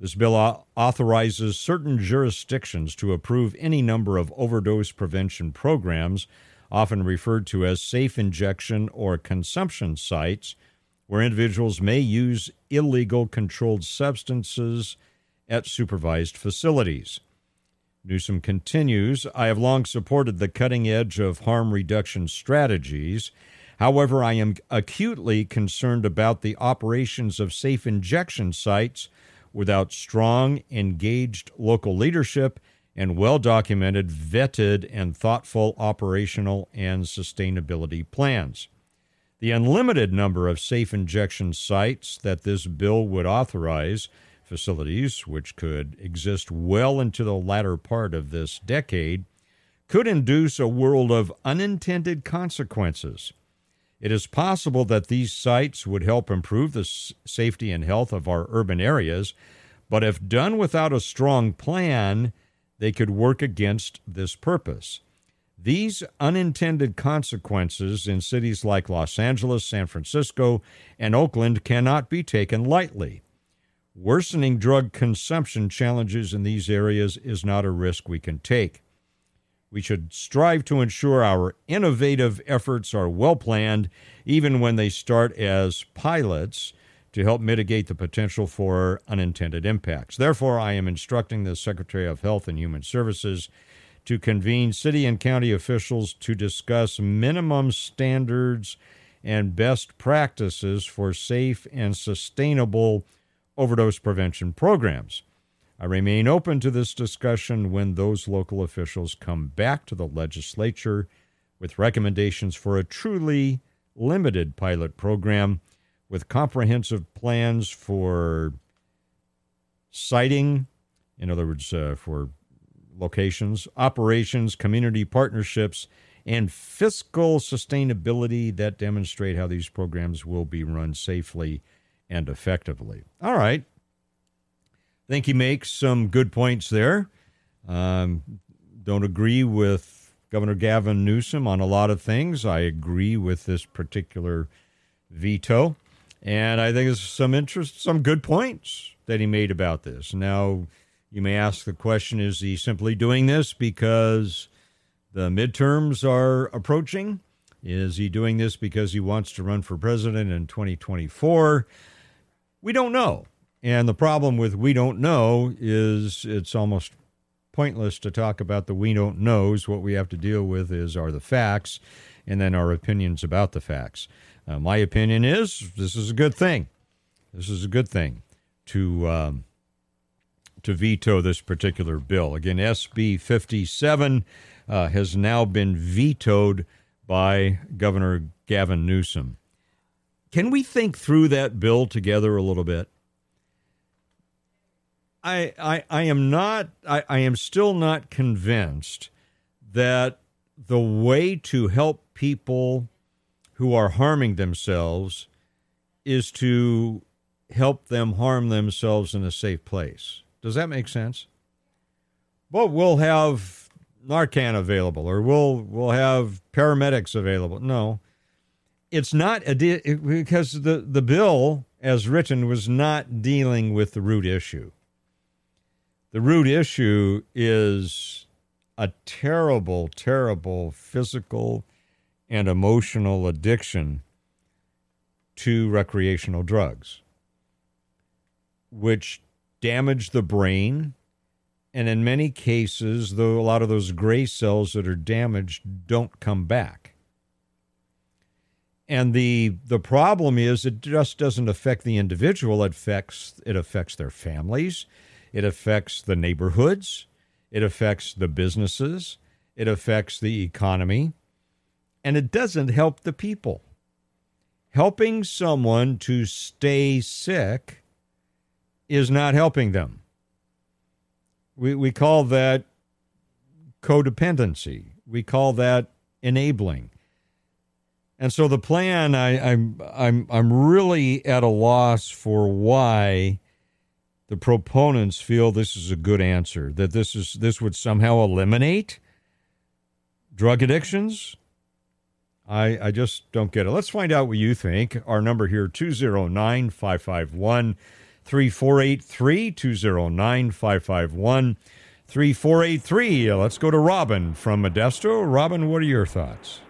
This bill authorizes certain jurisdictions to approve any number of overdose prevention programs, often referred to as safe injection or consumption sites, where individuals may use illegal controlled substances at supervised facilities. Newsom continues I have long supported the cutting edge of harm reduction strategies. However, I am acutely concerned about the operations of safe injection sites without strong, engaged local leadership and well documented, vetted, and thoughtful operational and sustainability plans. The unlimited number of safe injection sites that this bill would authorize, facilities which could exist well into the latter part of this decade, could induce a world of unintended consequences. It is possible that these sites would help improve the safety and health of our urban areas, but if done without a strong plan, they could work against this purpose. These unintended consequences in cities like Los Angeles, San Francisco, and Oakland cannot be taken lightly. Worsening drug consumption challenges in these areas is not a risk we can take. We should strive to ensure our innovative efforts are well planned, even when they start as pilots, to help mitigate the potential for unintended impacts. Therefore, I am instructing the Secretary of Health and Human Services to convene city and county officials to discuss minimum standards and best practices for safe and sustainable overdose prevention programs. I remain open to this discussion when those local officials come back to the legislature with recommendations for a truly limited pilot program with comprehensive plans for siting, in other words, uh, for locations, operations, community partnerships, and fiscal sustainability that demonstrate how these programs will be run safely and effectively. All right. I think he makes some good points there. Um, don't agree with Governor Gavin Newsom on a lot of things. I agree with this particular veto. And I think there's some interest, some good points that he made about this. Now, you may ask the question is he simply doing this because the midterms are approaching? Is he doing this because he wants to run for president in 2024? We don't know. And the problem with we don't know is it's almost pointless to talk about the we don't knows. What we have to deal with is are the facts and then our opinions about the facts. Uh, my opinion is this is a good thing. This is a good thing to um, to veto this particular bill. Again, SB 57 uh, has now been vetoed by Governor Gavin Newsom. Can we think through that bill together a little bit? I, I, I am not, I, I am still not convinced that the way to help people who are harming themselves is to help them harm themselves in a safe place. Does that make sense? Well, we'll have Narcan available, or we'll we'll have paramedics available. No, it's not a de- because the the bill as written was not dealing with the root issue. The root issue is a terrible, terrible physical and emotional addiction to recreational drugs, which damage the brain. And in many cases, though a lot of those gray cells that are damaged don't come back. And the the problem is it just doesn't affect the individual, it affects it affects their families, it affects the neighborhoods, it affects the businesses, it affects the economy, and it doesn't help the people. Helping someone to stay sick is not helping them. We, we call that codependency. We call that enabling. And so the plan, I, I'm, I'm, I'm really at a loss for why the proponents feel this is a good answer. That this is this would somehow eliminate drug addictions. I, I just don't get it. Let's find out what you think. Our number here 209 551 3483 209 551 3483. Let's go to Robin from Modesto. Robin, what are your thoughts?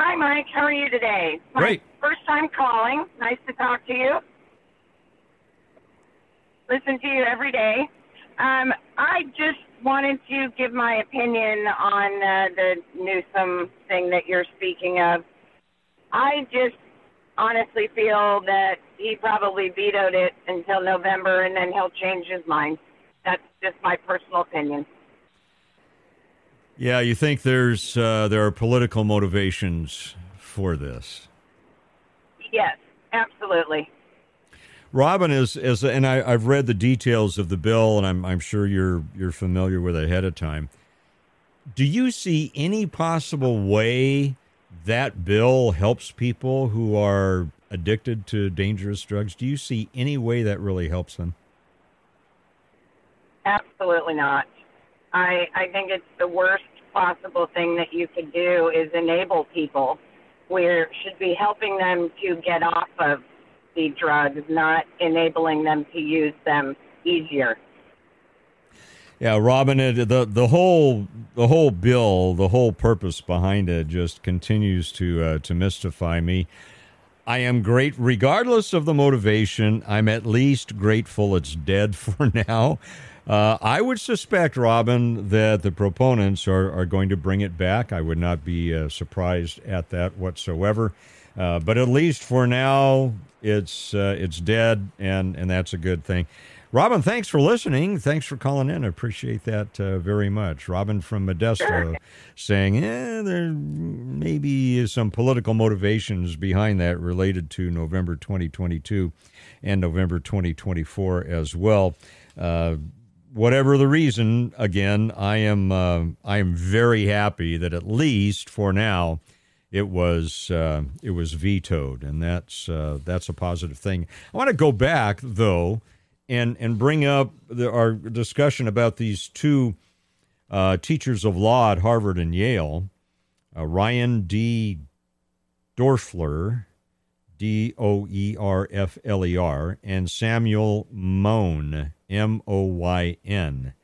Hi, Mike. How are you today? My Great. First time calling. Nice to talk to you. Listen to you every day. Um, I just wanted to give my opinion on uh, the Newsom thing that you're speaking of. I just honestly feel that he probably vetoed it until November and then he'll change his mind. That's just my personal opinion. Yeah, you think there's uh, there are political motivations for this? Yes, absolutely. Robin is is and I, have read the details of the bill, and I'm I'm sure you're you're familiar with it ahead of time. Do you see any possible way that bill helps people who are addicted to dangerous drugs? Do you see any way that really helps them? Absolutely not. I I think it's the worst possible thing that you could do is enable people. We should be helping them to get off of the drugs, not enabling them to use them easier. Yeah, Robin, it, the the whole the whole bill, the whole purpose behind it, just continues to uh, to mystify me. I am great, regardless of the motivation. I'm at least grateful it's dead *laughs* for now. Uh, I would suspect, Robin, that the proponents are, are going to bring it back. I would not be uh, surprised at that whatsoever. Uh, but at least for now, it's uh, it's dead, and and that's a good thing. Robin, thanks for listening. Thanks for calling in. I appreciate that uh, very much. Robin from Modesto sure. saying, "Yeah, there maybe is some political motivations behind that related to November 2022 and November 2024 as well." Uh, whatever the reason, again, I am uh, I am very happy that at least for now it was uh, it was vetoed, and that's uh, that's a positive thing. I want to go back though, and and bring up the, our discussion about these two uh, teachers of law at Harvard and Yale, uh, Ryan D. Doerfler, D O E R F L E R, and Samuel Moyn, M O Y N.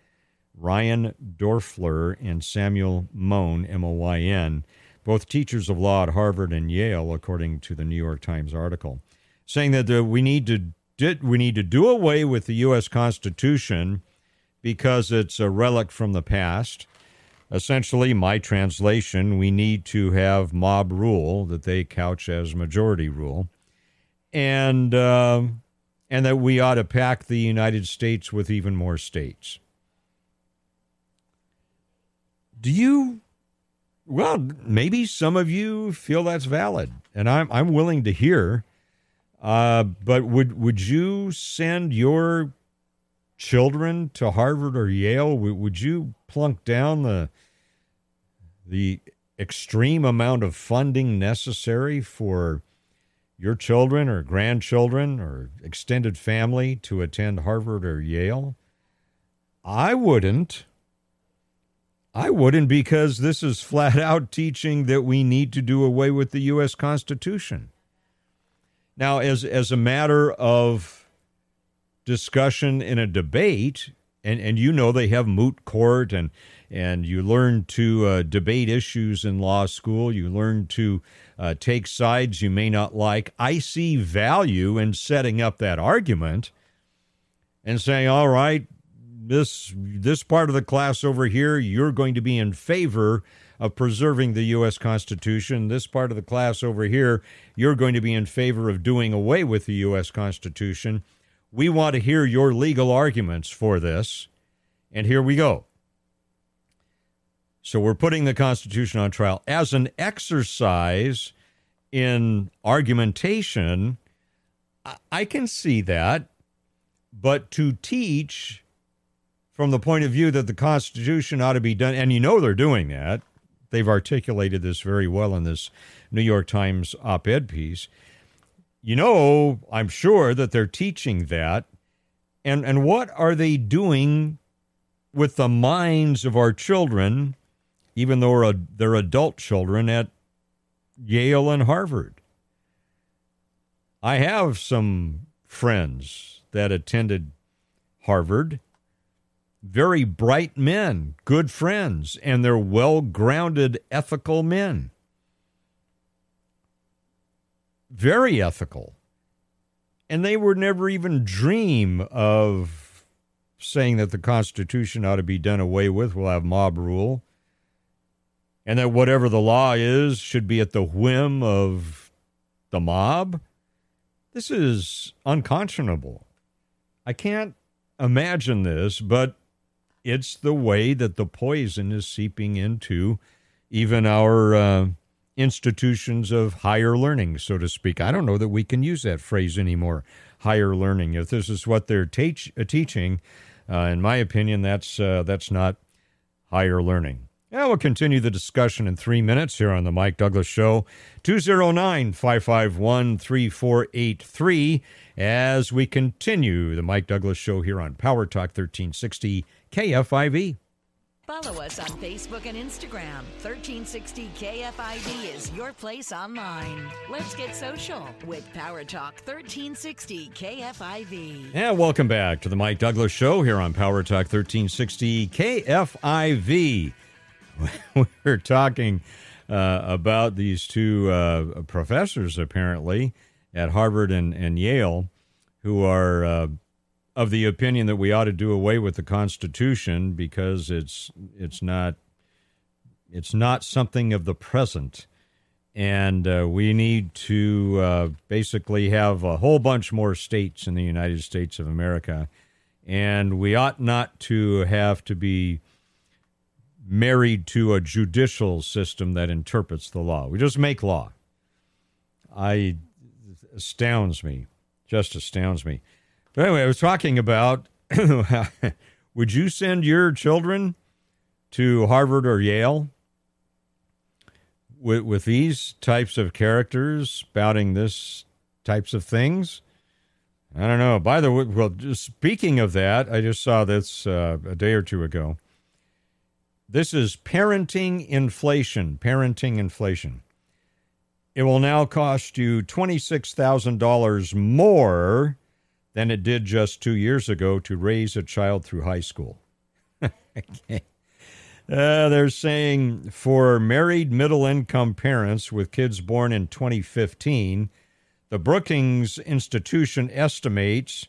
Ryan Doerfler and Samuel Moyn, M O Y N both teachers of law at Harvard and Yale, according to the New York Times article, saying that uh, we need to we need to do away with the U.S. Constitution because it's a relic from the past. Essentially, my translation: we need to have mob rule that they couch as majority rule, and uh, and that we ought to pack the United States with even more states. Do you well, maybe some of you feel that's valid, and I'm I'm willing to hear. Uh, but would would you send your children to Harvard or Yale? Would, would you plunk down the the extreme amount of funding necessary for your children or grandchildren or extended family to attend Harvard or Yale? I wouldn't. I wouldn't because this is flat out teaching that we need to do away with the U.S. Constitution. Now, as, as a matter of discussion in a debate, and, and you know they have moot court and, and you learn to uh, debate issues in law school, you learn to uh, take sides you may not like. I see value in setting up that argument and saying, all right, this this part of the class over here, you're going to be in favor of preserving the U.S. Constitution. This part of the class over here, you're going to be in favor of doing away with the U.S. Constitution. We want to hear your legal arguments for this, and here we go. So we're putting the Constitution on trial as an exercise in argumentation. I can see that, but to teach from the point of view that the Constitution ought to be done, and you know they're doing that. They've articulated this very well in this New York Times op ed piece. You know, I'm sure that they're teaching that. And, and what are they doing with the minds of our children, even though they're adult children at Yale and Harvard? I have some friends that attended Harvard very bright men, good friends, and they're well grounded, ethical men. Very ethical. And they would never even dream of saying that the Constitution ought to be done away with. We'll have mob rule. And that whatever the law is should be at the whim of the mob. This is unconscionable. I can't imagine this, but it's the way that the poison is seeping into even our uh, institutions of higher learning, so to speak. I don't know that we can use that phrase anymore, higher learning. If this is what they're teach, uh, teaching, uh, in my opinion, that's, uh, that's not higher learning. Yeah, we'll continue the discussion in three minutes here on the Mike Douglass Show. 209 551 3483 as we continue the Mike Douglass Show here on Power Talk 1360 KFIV. Follow us on Facebook and Instagram. 1360 KFIV is your place online. Let's get social with Power Talk 1360 KFIV. And welcome back to the Mike Douglass Show here on Power Talk 1360 KFIV. *laughs* We're talking uh, about these two uh, professors, apparently, at Harvard and, and Yale, who are uh, of the opinion that we ought to do away with the Constitution because it's it's not it's not something of the present, and uh, we need to uh, basically have a whole bunch more states in the United States of America, and we ought not to have to be married to a judicial system that interprets the law. We just make law. I astounds me, just astounds me. Anyway, I was talking about *coughs* would you send your children to Harvard or Yale with, with these types of characters spouting this types of things? I don't know. By the way, well, speaking of that, I just saw this uh, a day or two ago. This is parenting inflation. Parenting inflation. It will now cost you $26,000 more than it did just two years ago to raise a child through high school. *laughs* okay. Uh, they're saying for married middle income parents with kids born in 2015, the Brookings Institution estimates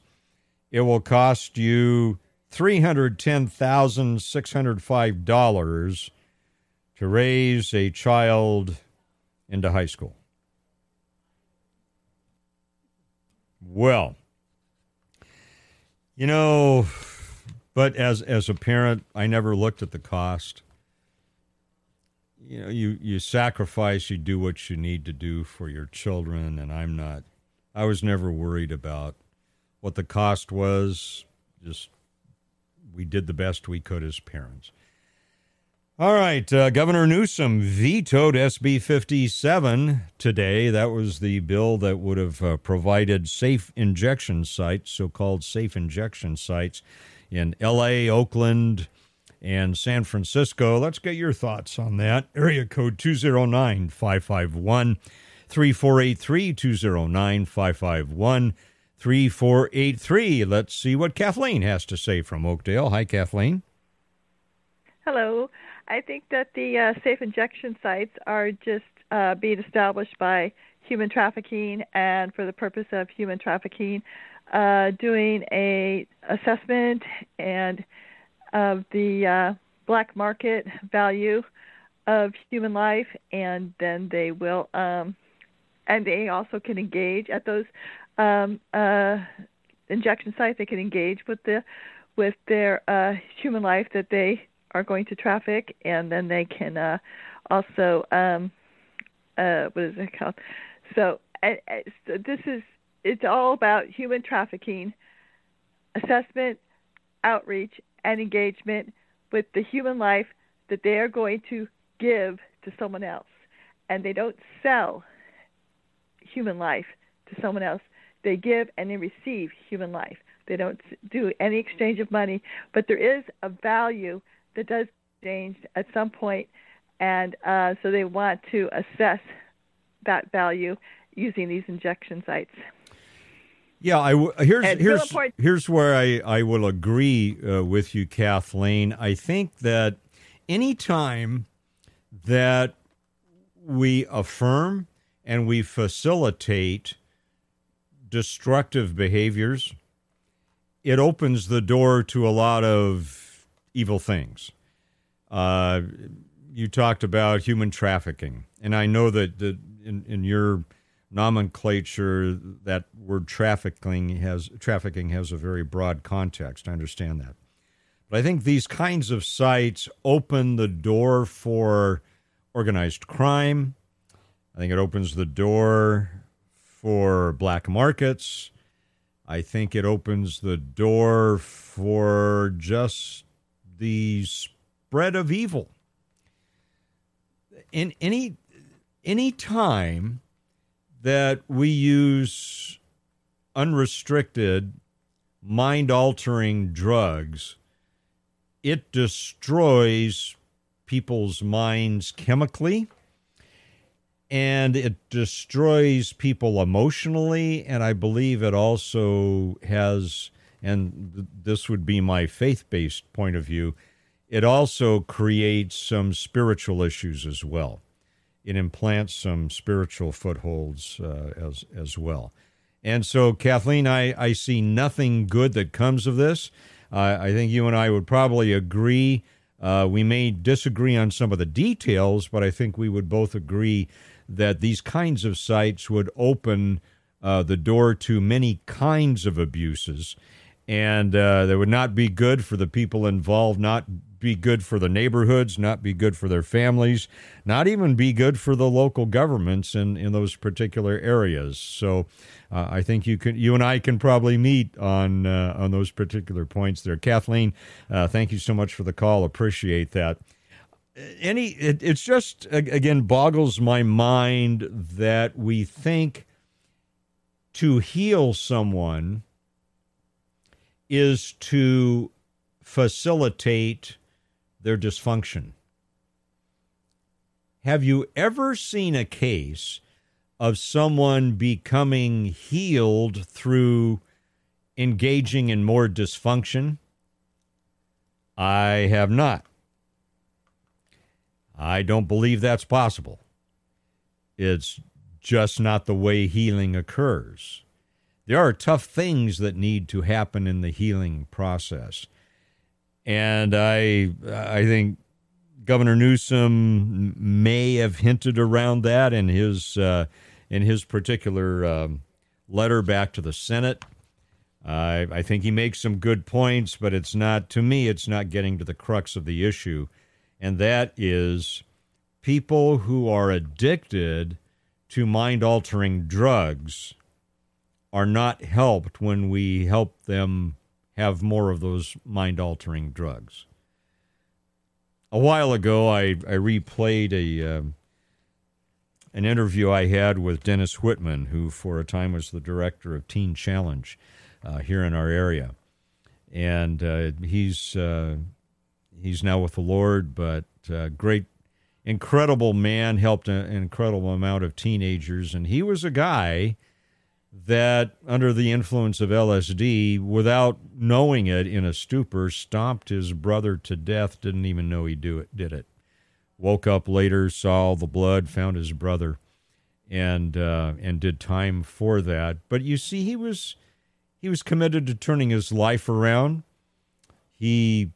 it will cost you $310,605 to raise a child into high school. Well, you know, but as as a parent, I never looked at the cost. You know, you you sacrifice, you do what you need to do for your children, and I'm not. I was never worried about what the cost was. Just we did the best we could as parents. All right, uh, Governor Newsom vetoed SB 57 today. That was the bill that would have uh, provided safe injection sites, so called safe injection sites, in LA, Oakland, and San Francisco. Let's get your thoughts on that. Area code 209 551 3483 209 551 3483. Let's see what Kathleen has to say from Oakdale. Hi, Kathleen. Hello. I think that the uh, safe injection sites are just uh, being established by human trafficking and for the purpose of human trafficking, uh, doing a assessment and of the uh, black market value of human life, and then they will, um, and they also can engage at those um, uh, injection sites. They can engage with the with their uh, human life that they are going to traffic, and then they can uh, also um, uh, what is it called? So, so this is it's all about human trafficking assessment, outreach, and engagement with the human life that they are going to give to someone else, and they don't sell human life to someone else. They give and they receive human life. They don't do any exchange of money, but there is a value that does change at some point, and uh, so they want to assess that value using these injection sites. Yeah, I w- here's and here's here's where I I will agree uh, with you, Kathleen. I think that any time that we affirm and we facilitate destructive behaviors, it opens the door to a lot of evil things. Uh, you talked about human trafficking, and I know that the, in, in your nomenclature that word trafficking has trafficking has a very broad context. I understand that. But I think these kinds of sites open the door for organized crime, I think it opens the door for black markets. I think it opens the door for just the spread of evil. In any any time that we use unrestricted mind altering drugs, it destroys people's minds chemically and it destroys people emotionally and i believe it also has and this would be my faith-based point of view. It also creates some spiritual issues as well. It implants some spiritual footholds uh, as as well. And so kathleen I, I see nothing good that comes of this. Uh, i think you and i would probably agree. Uh, we may disagree on some of the details but i think we would both agree that these kinds of sites would open uh, the door to many kinds of abuses, and uh, that would not be good for the people involved, not be good for the neighborhoods, not be good for their families, not even be good for the local governments in, in those particular areas. So uh, I think you can, you and I can probably meet on uh, on those particular points there. Kathleen, uh, thank you so much for the call. Appreciate that any it, it's just again boggles my mind that we think to heal someone is to facilitate their dysfunction have you ever seen a case of someone becoming healed through engaging in more dysfunction i have not I don't believe that's possible. It's just not the way healing occurs. There are tough things that need to happen in the healing process. And I I think Governor Newsom may have hinted around that in his uh, in his particular um, letter back to the Senate. Uh, I think he makes some good points, but it's not to me. It's not getting to the crux of the issue and that is people who are addicted to mind altering drugs are not helped when we help them have more of those mind altering drugs. A while ago, I, I replayed a. Uh, an interview I had with Dennis Whitman, who for a time was the director of Teen Challenge uh, here in our area. And uh, he's uh, He's now with the Lord, but uh, great, incredible man, helped an incredible amount of teenagers. And he was a guy that, under the influence of LSD, without knowing it in a stupor, stomped his brother to death, didn't even know he do it, did it. Woke up later, saw the blood, found his brother, and uh, and did time for that. But you see, he was he was committed to turning his life around. He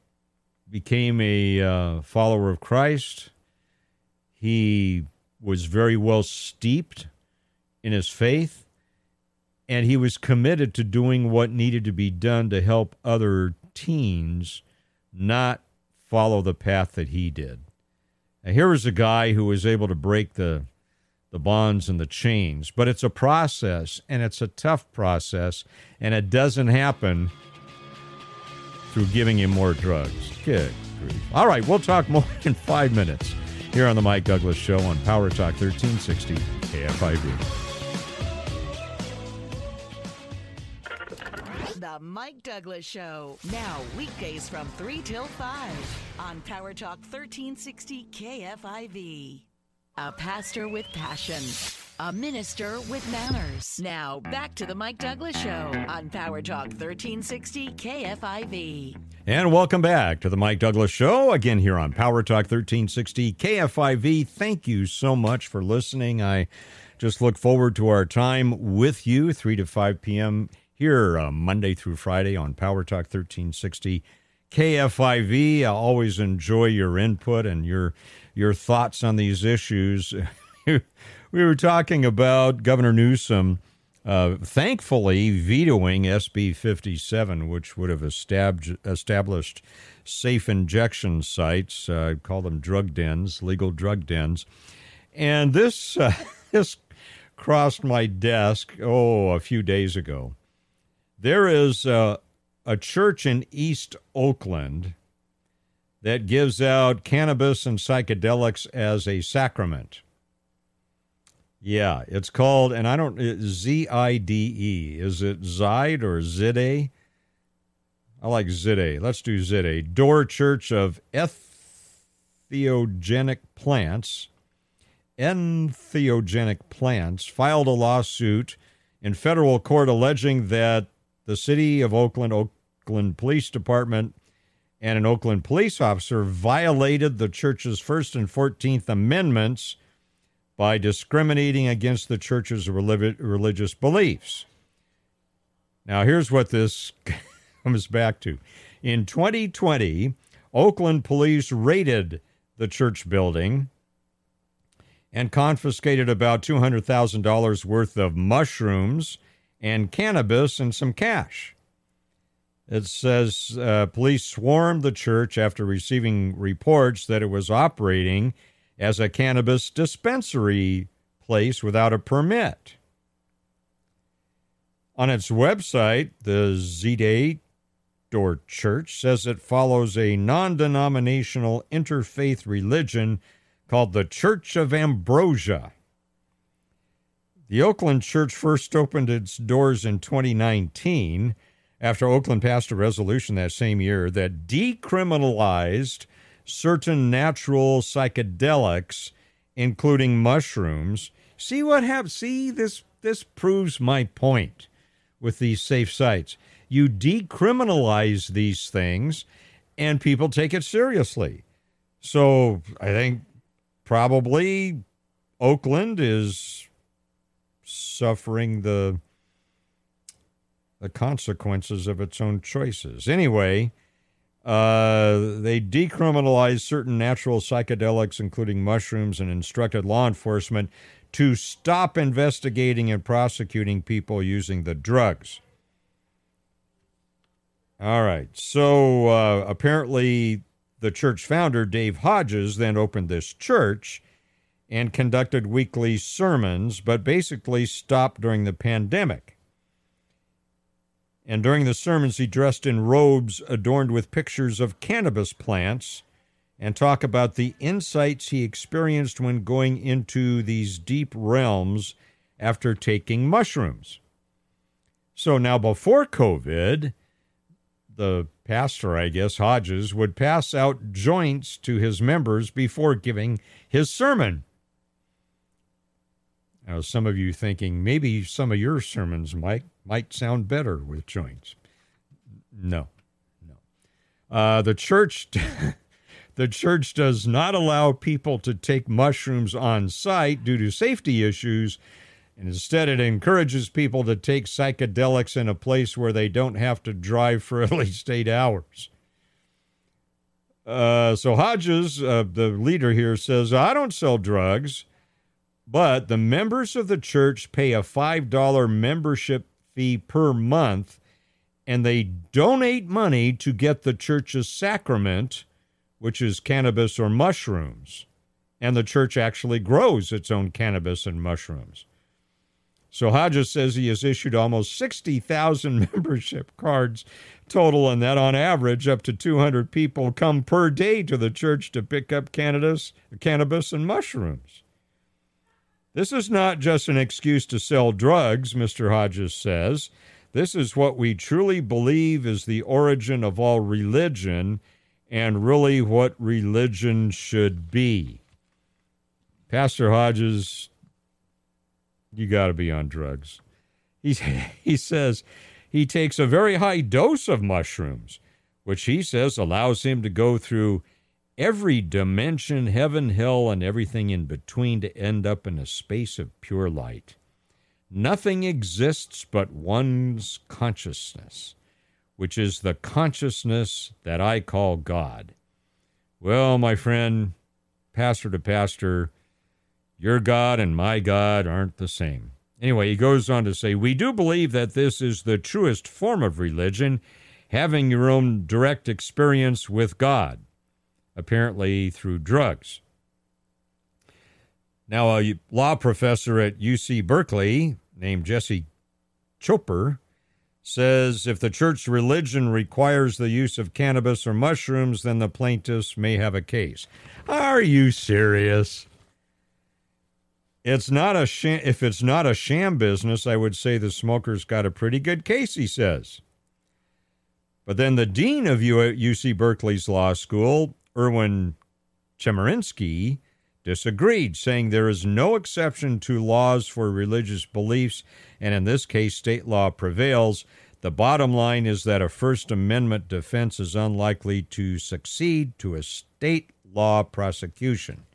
became a uh, follower of Christ. He was very well steeped in his faith, and he was committed to doing what needed to be done to help other teens not follow the path that he did. Now, here was a guy who was able to break the the bonds and the chains, but it's a process, and it's a tough process, and it doesn't happen through giving him more drugs. Good grief. All right, we'll talk more *laughs* in five minutes here on the Mike Douglass Show on Power Talk 1360 KFIV. Mike Douglass Show. Now, weekdays from 3 till 5 on Power Talk 1360 KFIV. A pastor with passion a minister with manners. Now, back to the Mike Douglass Show on Power Talk 1360 KFIV. And welcome back to the Mike Douglass Show, again here on Power Talk 1360 KFIV. Thank you so much for listening. I just look forward to our time with you, 3 to 5 p.m. here uh, Monday through Friday on Power Talk 1360 KFIV. I always enjoy your input and your your thoughts on these issues. *laughs* we were talking about Governor Newsom uh, thankfully vetoing SB 57, which would have established safe injection sites, uh, call them drug dens, legal drug dens. And this, uh, *laughs* this crossed my desk, oh, a few days ago. There is a, a church in East Oakland that gives out cannabis and psychedelics as a sacrament. Yeah, it's called, and I don't, uh, Z I D E. Is it Zide or Zide? I like Zide. Let's do Zide. Door Church of Entheogenic Plants. Entheogenic Plants filed a lawsuit in federal court alleging that the city of Oakland, Oakland Police Department, and an Oakland police officer violated the church's First and 14th Amendments by discriminating against the church's religious beliefs. Now, here's what this *laughs* comes back to. In 2020, Oakland police raided the church building and confiscated about $200,000 worth of mushrooms and cannabis and some cash. It says uh, police swarmed the church after receiving reports that it was operating as a cannabis dispensary place without a permit. On its website, the Zide Door Church says it follows a non denominational interfaith religion called the Church of Ambrosia. The Oakland Church first opened its doors in 2019 after Oakland passed a resolution that same year that decriminalized certain natural psychedelics, including mushrooms. See what happens? See, this, this proves my point with these safe sites. You decriminalize these things, and people take it seriously. So I think probably Oakland is suffering the the consequences of its own choices. Anyway, uh, they decriminalized certain natural psychedelics, including mushrooms, and instructed law enforcement to stop investigating and prosecuting people using the drugs. All right. So uh, apparently, the church founder, Dave Hodges, then opened this church and conducted weekly sermons, but basically stopped during the pandemic. And during the sermons, he dressed in robes adorned with pictures of cannabis plants and talk about the insights he experienced when going into these deep realms after taking mushrooms. So now, before COVID, the pastor, I guess, Hodges, would pass out joints to his members before giving his sermon. Now, some of you thinking maybe some of your sermons might might sound better with joints. No, no. Uh, the church, *laughs* the church does not allow people to take mushrooms on site due to safety issues, and instead it encourages people to take psychedelics in a place where they don't have to drive for *laughs* at least eight hours. Uh, so Hodges, uh, the leader here, says, "I don't sell drugs." But the members of the church pay a $5 membership fee per month and they donate money to get the church's sacrament, which is cannabis or mushrooms. And the church actually grows its own cannabis and mushrooms. So Hodges says he has issued almost 60,000 *laughs* membership cards total, and that on average, up to 200 people come per day to the church to pick up cannabis, cannabis and mushrooms. This is not just an excuse to sell drugs, Mr. Hodges says. This is what we truly believe is the origin of all religion and really what religion should be. Pastor Hodges, you got to be on drugs. He, *laughs* he says he takes a very high dose of mushrooms, which he says allows him to go through every dimension, heaven, hell, and everything in between to end up in a space of pure light. Nothing exists but one's consciousness, which is the consciousness that I call God. Well, my friend, pastor to pastor, your God and my God aren't the same. Anyway, he goes on to say, We do believe that this is the truest form of religion, having your own direct experience with God apparently through drugs. Now, a law professor at UC Berkeley named Jesse Choper says if the church religion requires the use of cannabis or mushrooms, then the plaintiffs may have a case. Are you serious? It's not a sham, if it's not a sham business, I would say the smoker's got a pretty good case, he says. But then the dean of UC Berkeley's law school, Erwin Chemerinsky, disagreed, saying there is no exception to laws for religious beliefs, and in this case, state law prevails. The bottom line is that a First Amendment defense is unlikely to succeed to a state law prosecution.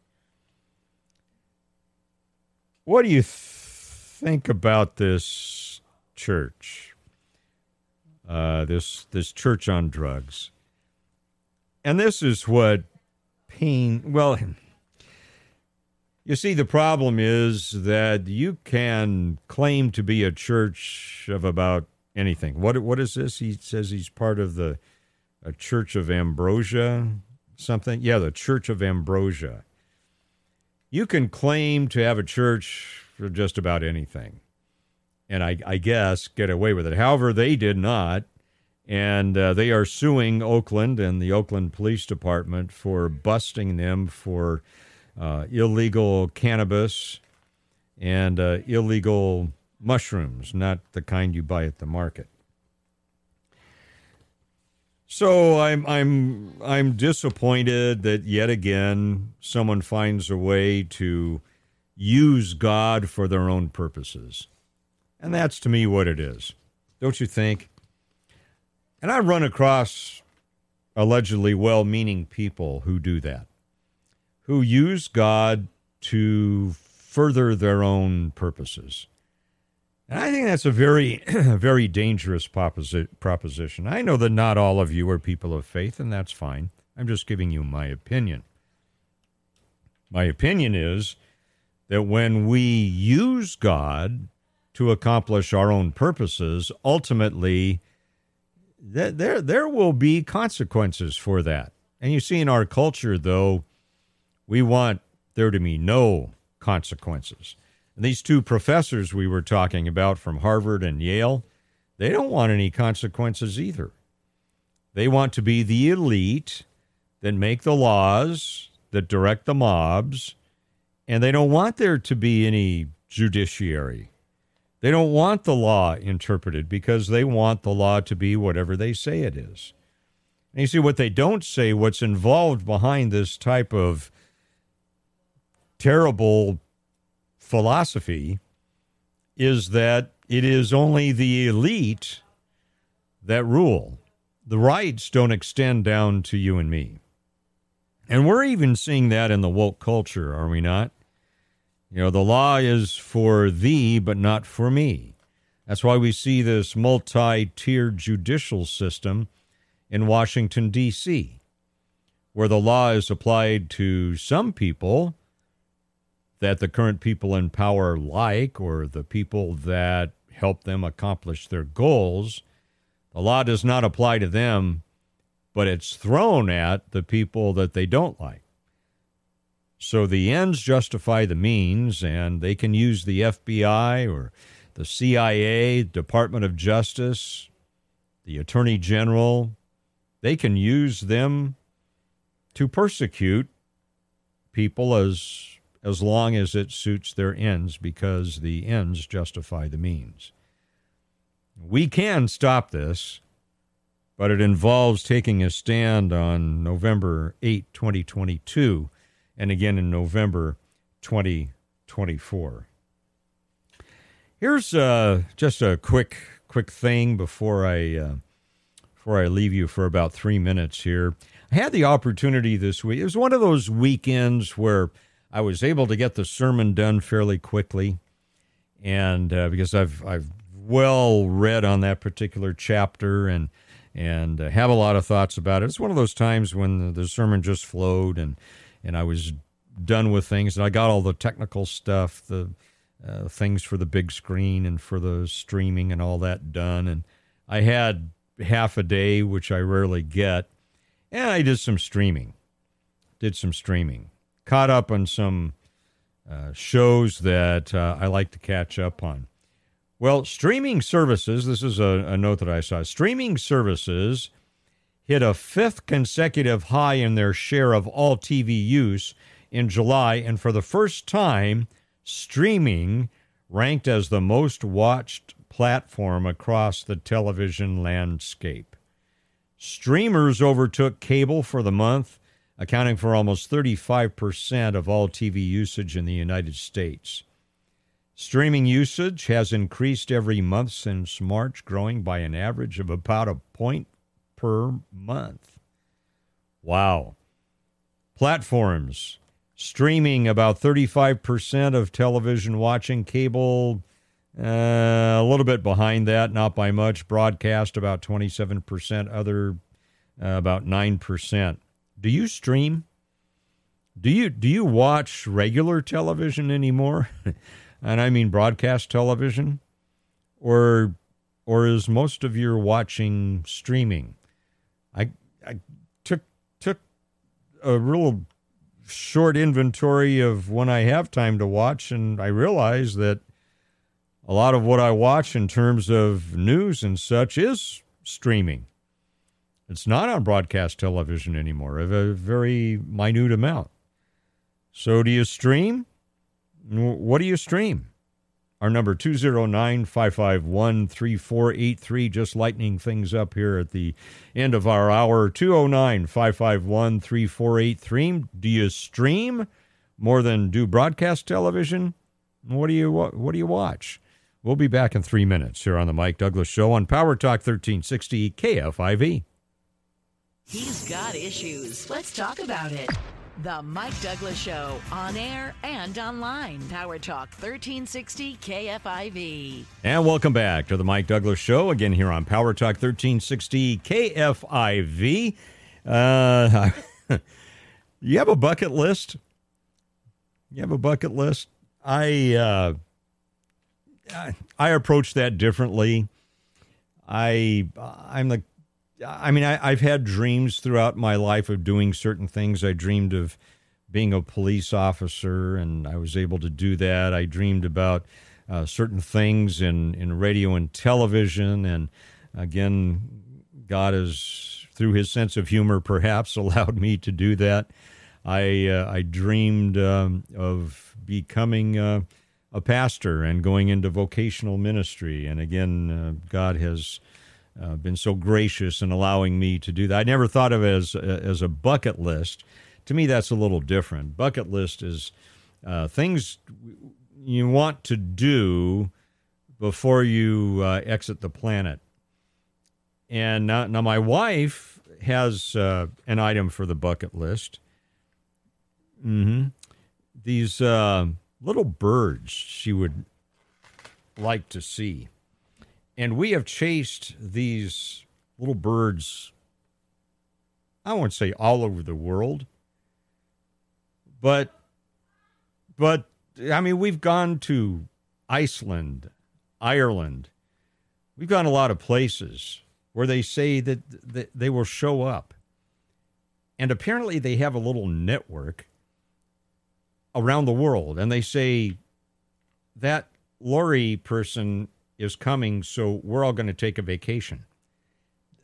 What do you th- think about this church? Uh, this this church on drugs, and this is what pain. Well, you see, the problem is that you can claim to be a church of about anything. What what is this? He says he's part of the a Church of Ambrosia, something. Yeah, the Church of Ambrosia. You can claim to have a church for just about anything, and I, I guess get away with it. However, they did not, and uh, they are suing Oakland and the Oakland Police Department for busting them for uh, illegal cannabis and uh, illegal mushrooms, not the kind you buy at the market. So I'm I'm I'm disappointed that yet again someone finds a way to use God for their own purposes. And that's to me what it is. Don't you think? And I run across allegedly well-meaning people who do that who use God to further their own purposes. And I think that's a very, *clears throat* very dangerous proposi- proposition. I know that not all of you are people of faith, and that's fine. I'm just giving you my opinion. My opinion is that when we use God to accomplish our own purposes, ultimately, th- there, there will be consequences for that. And you see in our culture, though, we want there to be no consequences. And these two professors we were talking about from Harvard and Yale, they don't want any consequences either. They want to be the elite that make the laws, that direct the mobs, and they don't want there to be any judiciary. They don't want the law interpreted because they want the law to be whatever they say it is. And you see, what they don't say, what's involved behind this type of terrible philosophy is that it is only the elite that rule. The rights don't extend down to you and me. And we're even seeing that in the woke culture, are we not? You know, the law is for thee, but not for me. That's why we see this multi tiered judicial system in Washington, D.C., where the law is applied to some people that the current people in power like or the people that help them accomplish their goals. The law does not apply to them, but it's thrown at the people that they don't like. So the ends justify the means, and they can use the FBI or the CIA, Department of Justice, the Attorney General. They can use them to persecute people as as long as it suits their ends because the ends justify the means. We can stop this, but it involves taking a stand on November 8, 2022, and again in November 2024. Here's uh, just a quick quick thing before I uh, before I leave you for about three minutes here. I had the opportunity this week. It was one of those weekends where I was able to get the sermon done fairly quickly, and uh, because I've I've well read on that particular chapter and and uh, have a lot of thoughts about it. It's one of those times when the, the sermon just flowed and and I was done with things and I got all the technical stuff, the uh, things for the big screen and for the streaming and all that done, and I had half a day, which I rarely get, and I did some streaming. Did some streaming caught up on some uh, shows that uh, I like to catch up on. Well, streaming services, this is a, a note that I saw. Streaming services hit a fifth consecutive high in their share of all TV use in July, and for the first time, streaming ranked as the most watched platform across the television landscape. Streamers overtook cable for the month, accounting for almost 35% of all TV usage in the United States. Streaming usage has increased every month since March, growing by an average of about a point per month. Wow. Platforms streaming about 35% of television watching, cable uh, a little bit behind that, not by much, broadcast about 27%, other uh, about 9%. Do you stream? Do you do you watch regular television anymore? *laughs* and I mean broadcast television? Or or is most of your watching streaming? I I took took a real short inventory of when I have time to watch, and I realize that a lot of what I watch in terms of news and such is streaming. It's not on broadcast television anymore, of a very minute amount. So, do you stream? What do you stream? Our number 209 551 3483, just lightening things up here at the end of our hour. 209 551 3483. Do you stream more than do broadcast television? What do you what do you watch? We'll be back in three minutes here on the Mike Douglass Show on Power Talk 1360 KFIV. He's got issues. Let's talk about it. The Mike Douglass Show, on air and online. Power Talk 1360 KFIV. And welcome back to the Mike Douglass Show, again here on Power Talk 1360 KFIV. Uh, *laughs* you have a bucket list? You have a bucket list? I, uh, I approach that differently. I, I'm the I mean, I, have had dreams throughout my life of doing certain things. I dreamed of being a police officer, and I was able to do that. I dreamed about uh, certain things in, in radio and television. And again, God has, through his sense of humor, perhaps *laughs* allowed me to do that. I, uh, I dreamed um, of becoming uh, a pastor and going into vocational ministry. And again, uh, God has uh, been so gracious in allowing me to do that. I never thought of it as as a bucket list. To me, that's a little different. Bucket list is uh, things you want to do before you uh, exit the planet. And now, now my wife has uh, an item for the bucket list. Mm-hmm. These uh, little birds she would like to see. And we have chased these little birds, I won't say all over the world, but, but, I mean, we've gone to Iceland, Ireland. We've gone a lot of places where they say that they will show up. And apparently they have a little network around the world. And they say that lorry person is coming, so we're all going to take a vacation.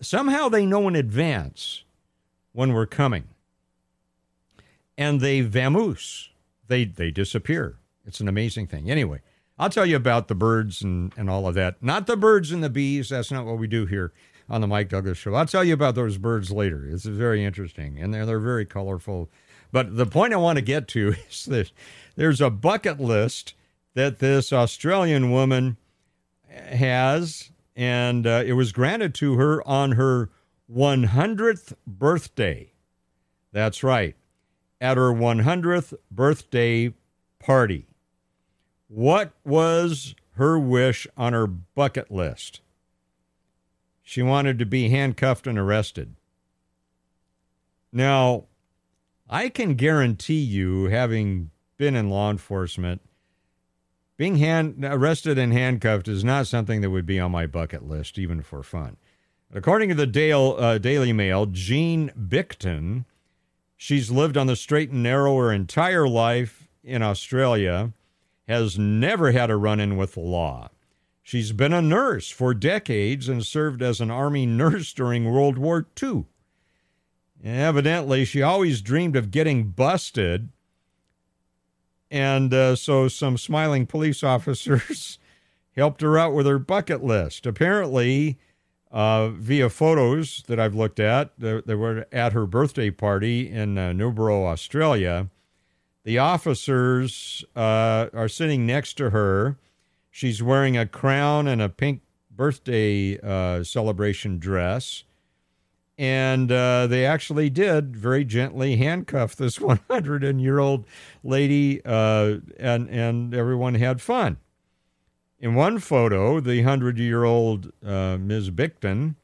Somehow they know in advance when we're coming. And they vamoose. They they disappear. It's an amazing thing. Anyway, I'll tell you about the birds and, and all of that. Not the birds and the bees. That's not what we do here on the Mike Douglass show. I'll tell you about those birds later. It's very interesting. And they're they're very colorful. But the point I want to get to *laughs* is this there's a bucket list that this Australian woman has, and uh, it was granted to her on her 100th birthday. That's right, at her 100th birthday party. What was her wish on her bucket list? She wanted to be handcuffed and arrested. Now, I can guarantee you, having been in law enforcement, being hand, arrested and handcuffed is not something that would be on my bucket list, even for fun. According to the Dale, uh, Daily Mail, Jean Bicton, she's lived on the straight and narrow her entire life in Australia has never had a run in with the law. She's been a nurse for decades and served as an Army nurse during World War II. Evidently, she always dreamed of getting busted. And uh, so some smiling police *laughs* officers helped her out with her bucket list. Apparently, uh, via photos that I've looked at, they, they were at her birthday party in uh, Newborough, Australia. The officers uh, are sitting next to her She's wearing a crown and a pink birthday uh, celebration dress. And uh, they actually did very gently handcuff this *laughs* 100 year old lady, uh, and, and everyone had fun. In one photo, the 100 year old uh, Ms. Bicton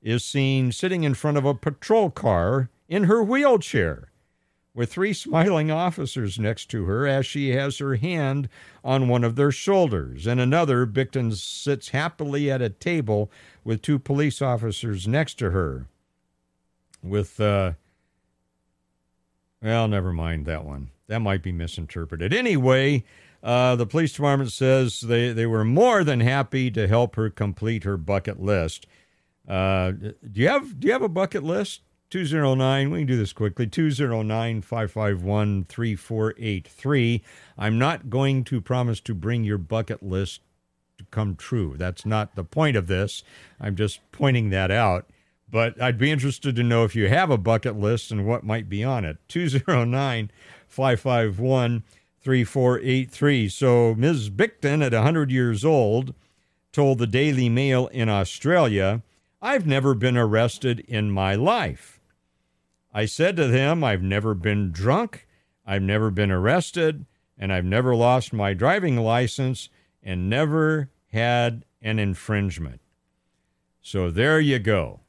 is seen sitting in front of a patrol car in her wheelchair with three smiling officers next to her as she has her hand on one of their shoulders. And another, Bicton sits happily at a table with two police officers next to her. With, uh, well, never mind that one. That might be misinterpreted. Anyway, uh, the police department says they, they were more than happy to help her complete her bucket list. Uh, do you have do you have a bucket list? 209, we can do this quickly 209 551 3483. I'm not going to promise to bring your bucket list to come true. That's not the point of this. I'm just pointing that out. But I'd be interested to know if you have a bucket list and what might be on it. 209 551 3483. So Ms. Bicton, at 100 years old, told the Daily Mail in Australia, I've never been arrested in my life. I said to them, I've never been drunk, I've never been arrested, and I've never lost my driving license and never had an infringement. So there you go.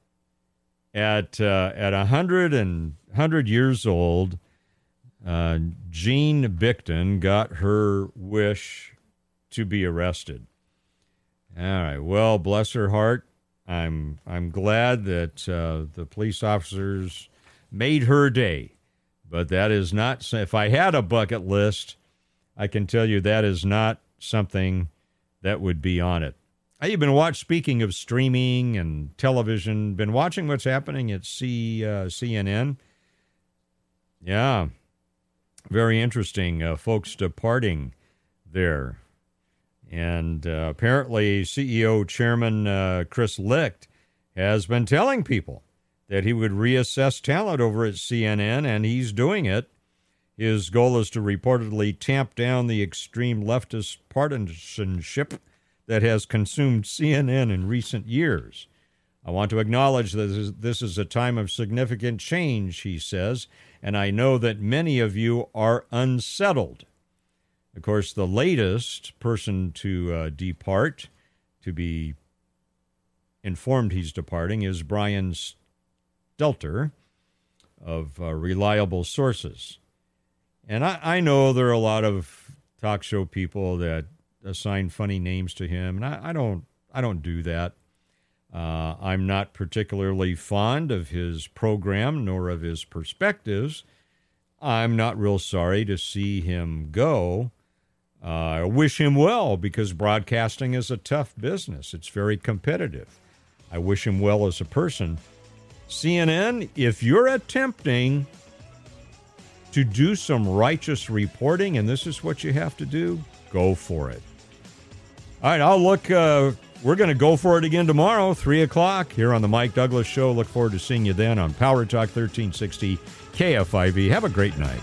At uh, at a hundred and hundred years old, uh, Jean Bicton got her wish to be arrested. All right. Well, bless her heart. I'm I'm glad that uh, the police officers made her day. But that is not, if I had a bucket list, I can tell you that is not something that would be on it. I've been watching, speaking of streaming and television, been watching what's happening at C, uh, CNN. Yeah, very interesting. Uh, folks departing there. And uh, apparently, CEO Chairman uh, Chris Licht has been telling people that he would reassess talent over at CNN, and he's doing it. His goal is to reportedly tamp down the extreme leftist partisanship that has consumed CNN in recent years. I want to acknowledge that this is a time of significant change, he says, and I know that many of you are unsettled. Of course, the latest person to uh, depart, to be informed he's departing, is Brian Stelter of uh, reliable sources. And I, I, know there are a lot of talk show people that assign funny names to him, and I, I don't I don't do that. Uh, I'm not particularly fond of his program nor of his perspectives. I'm not real sorry to see him go. Uh, I wish him well because broadcasting is a tough business. It's very competitive. I wish him well as a person. CNN, if you're attempting to do some righteous reporting, and this is what you have to do, go for it. All right, I'll look. Uh, we're going to go for it again tomorrow, 3 o'clock, here on The Mike Douglass Show. Look forward to seeing you then on Power Talk 1360 KFIV. Have a great night.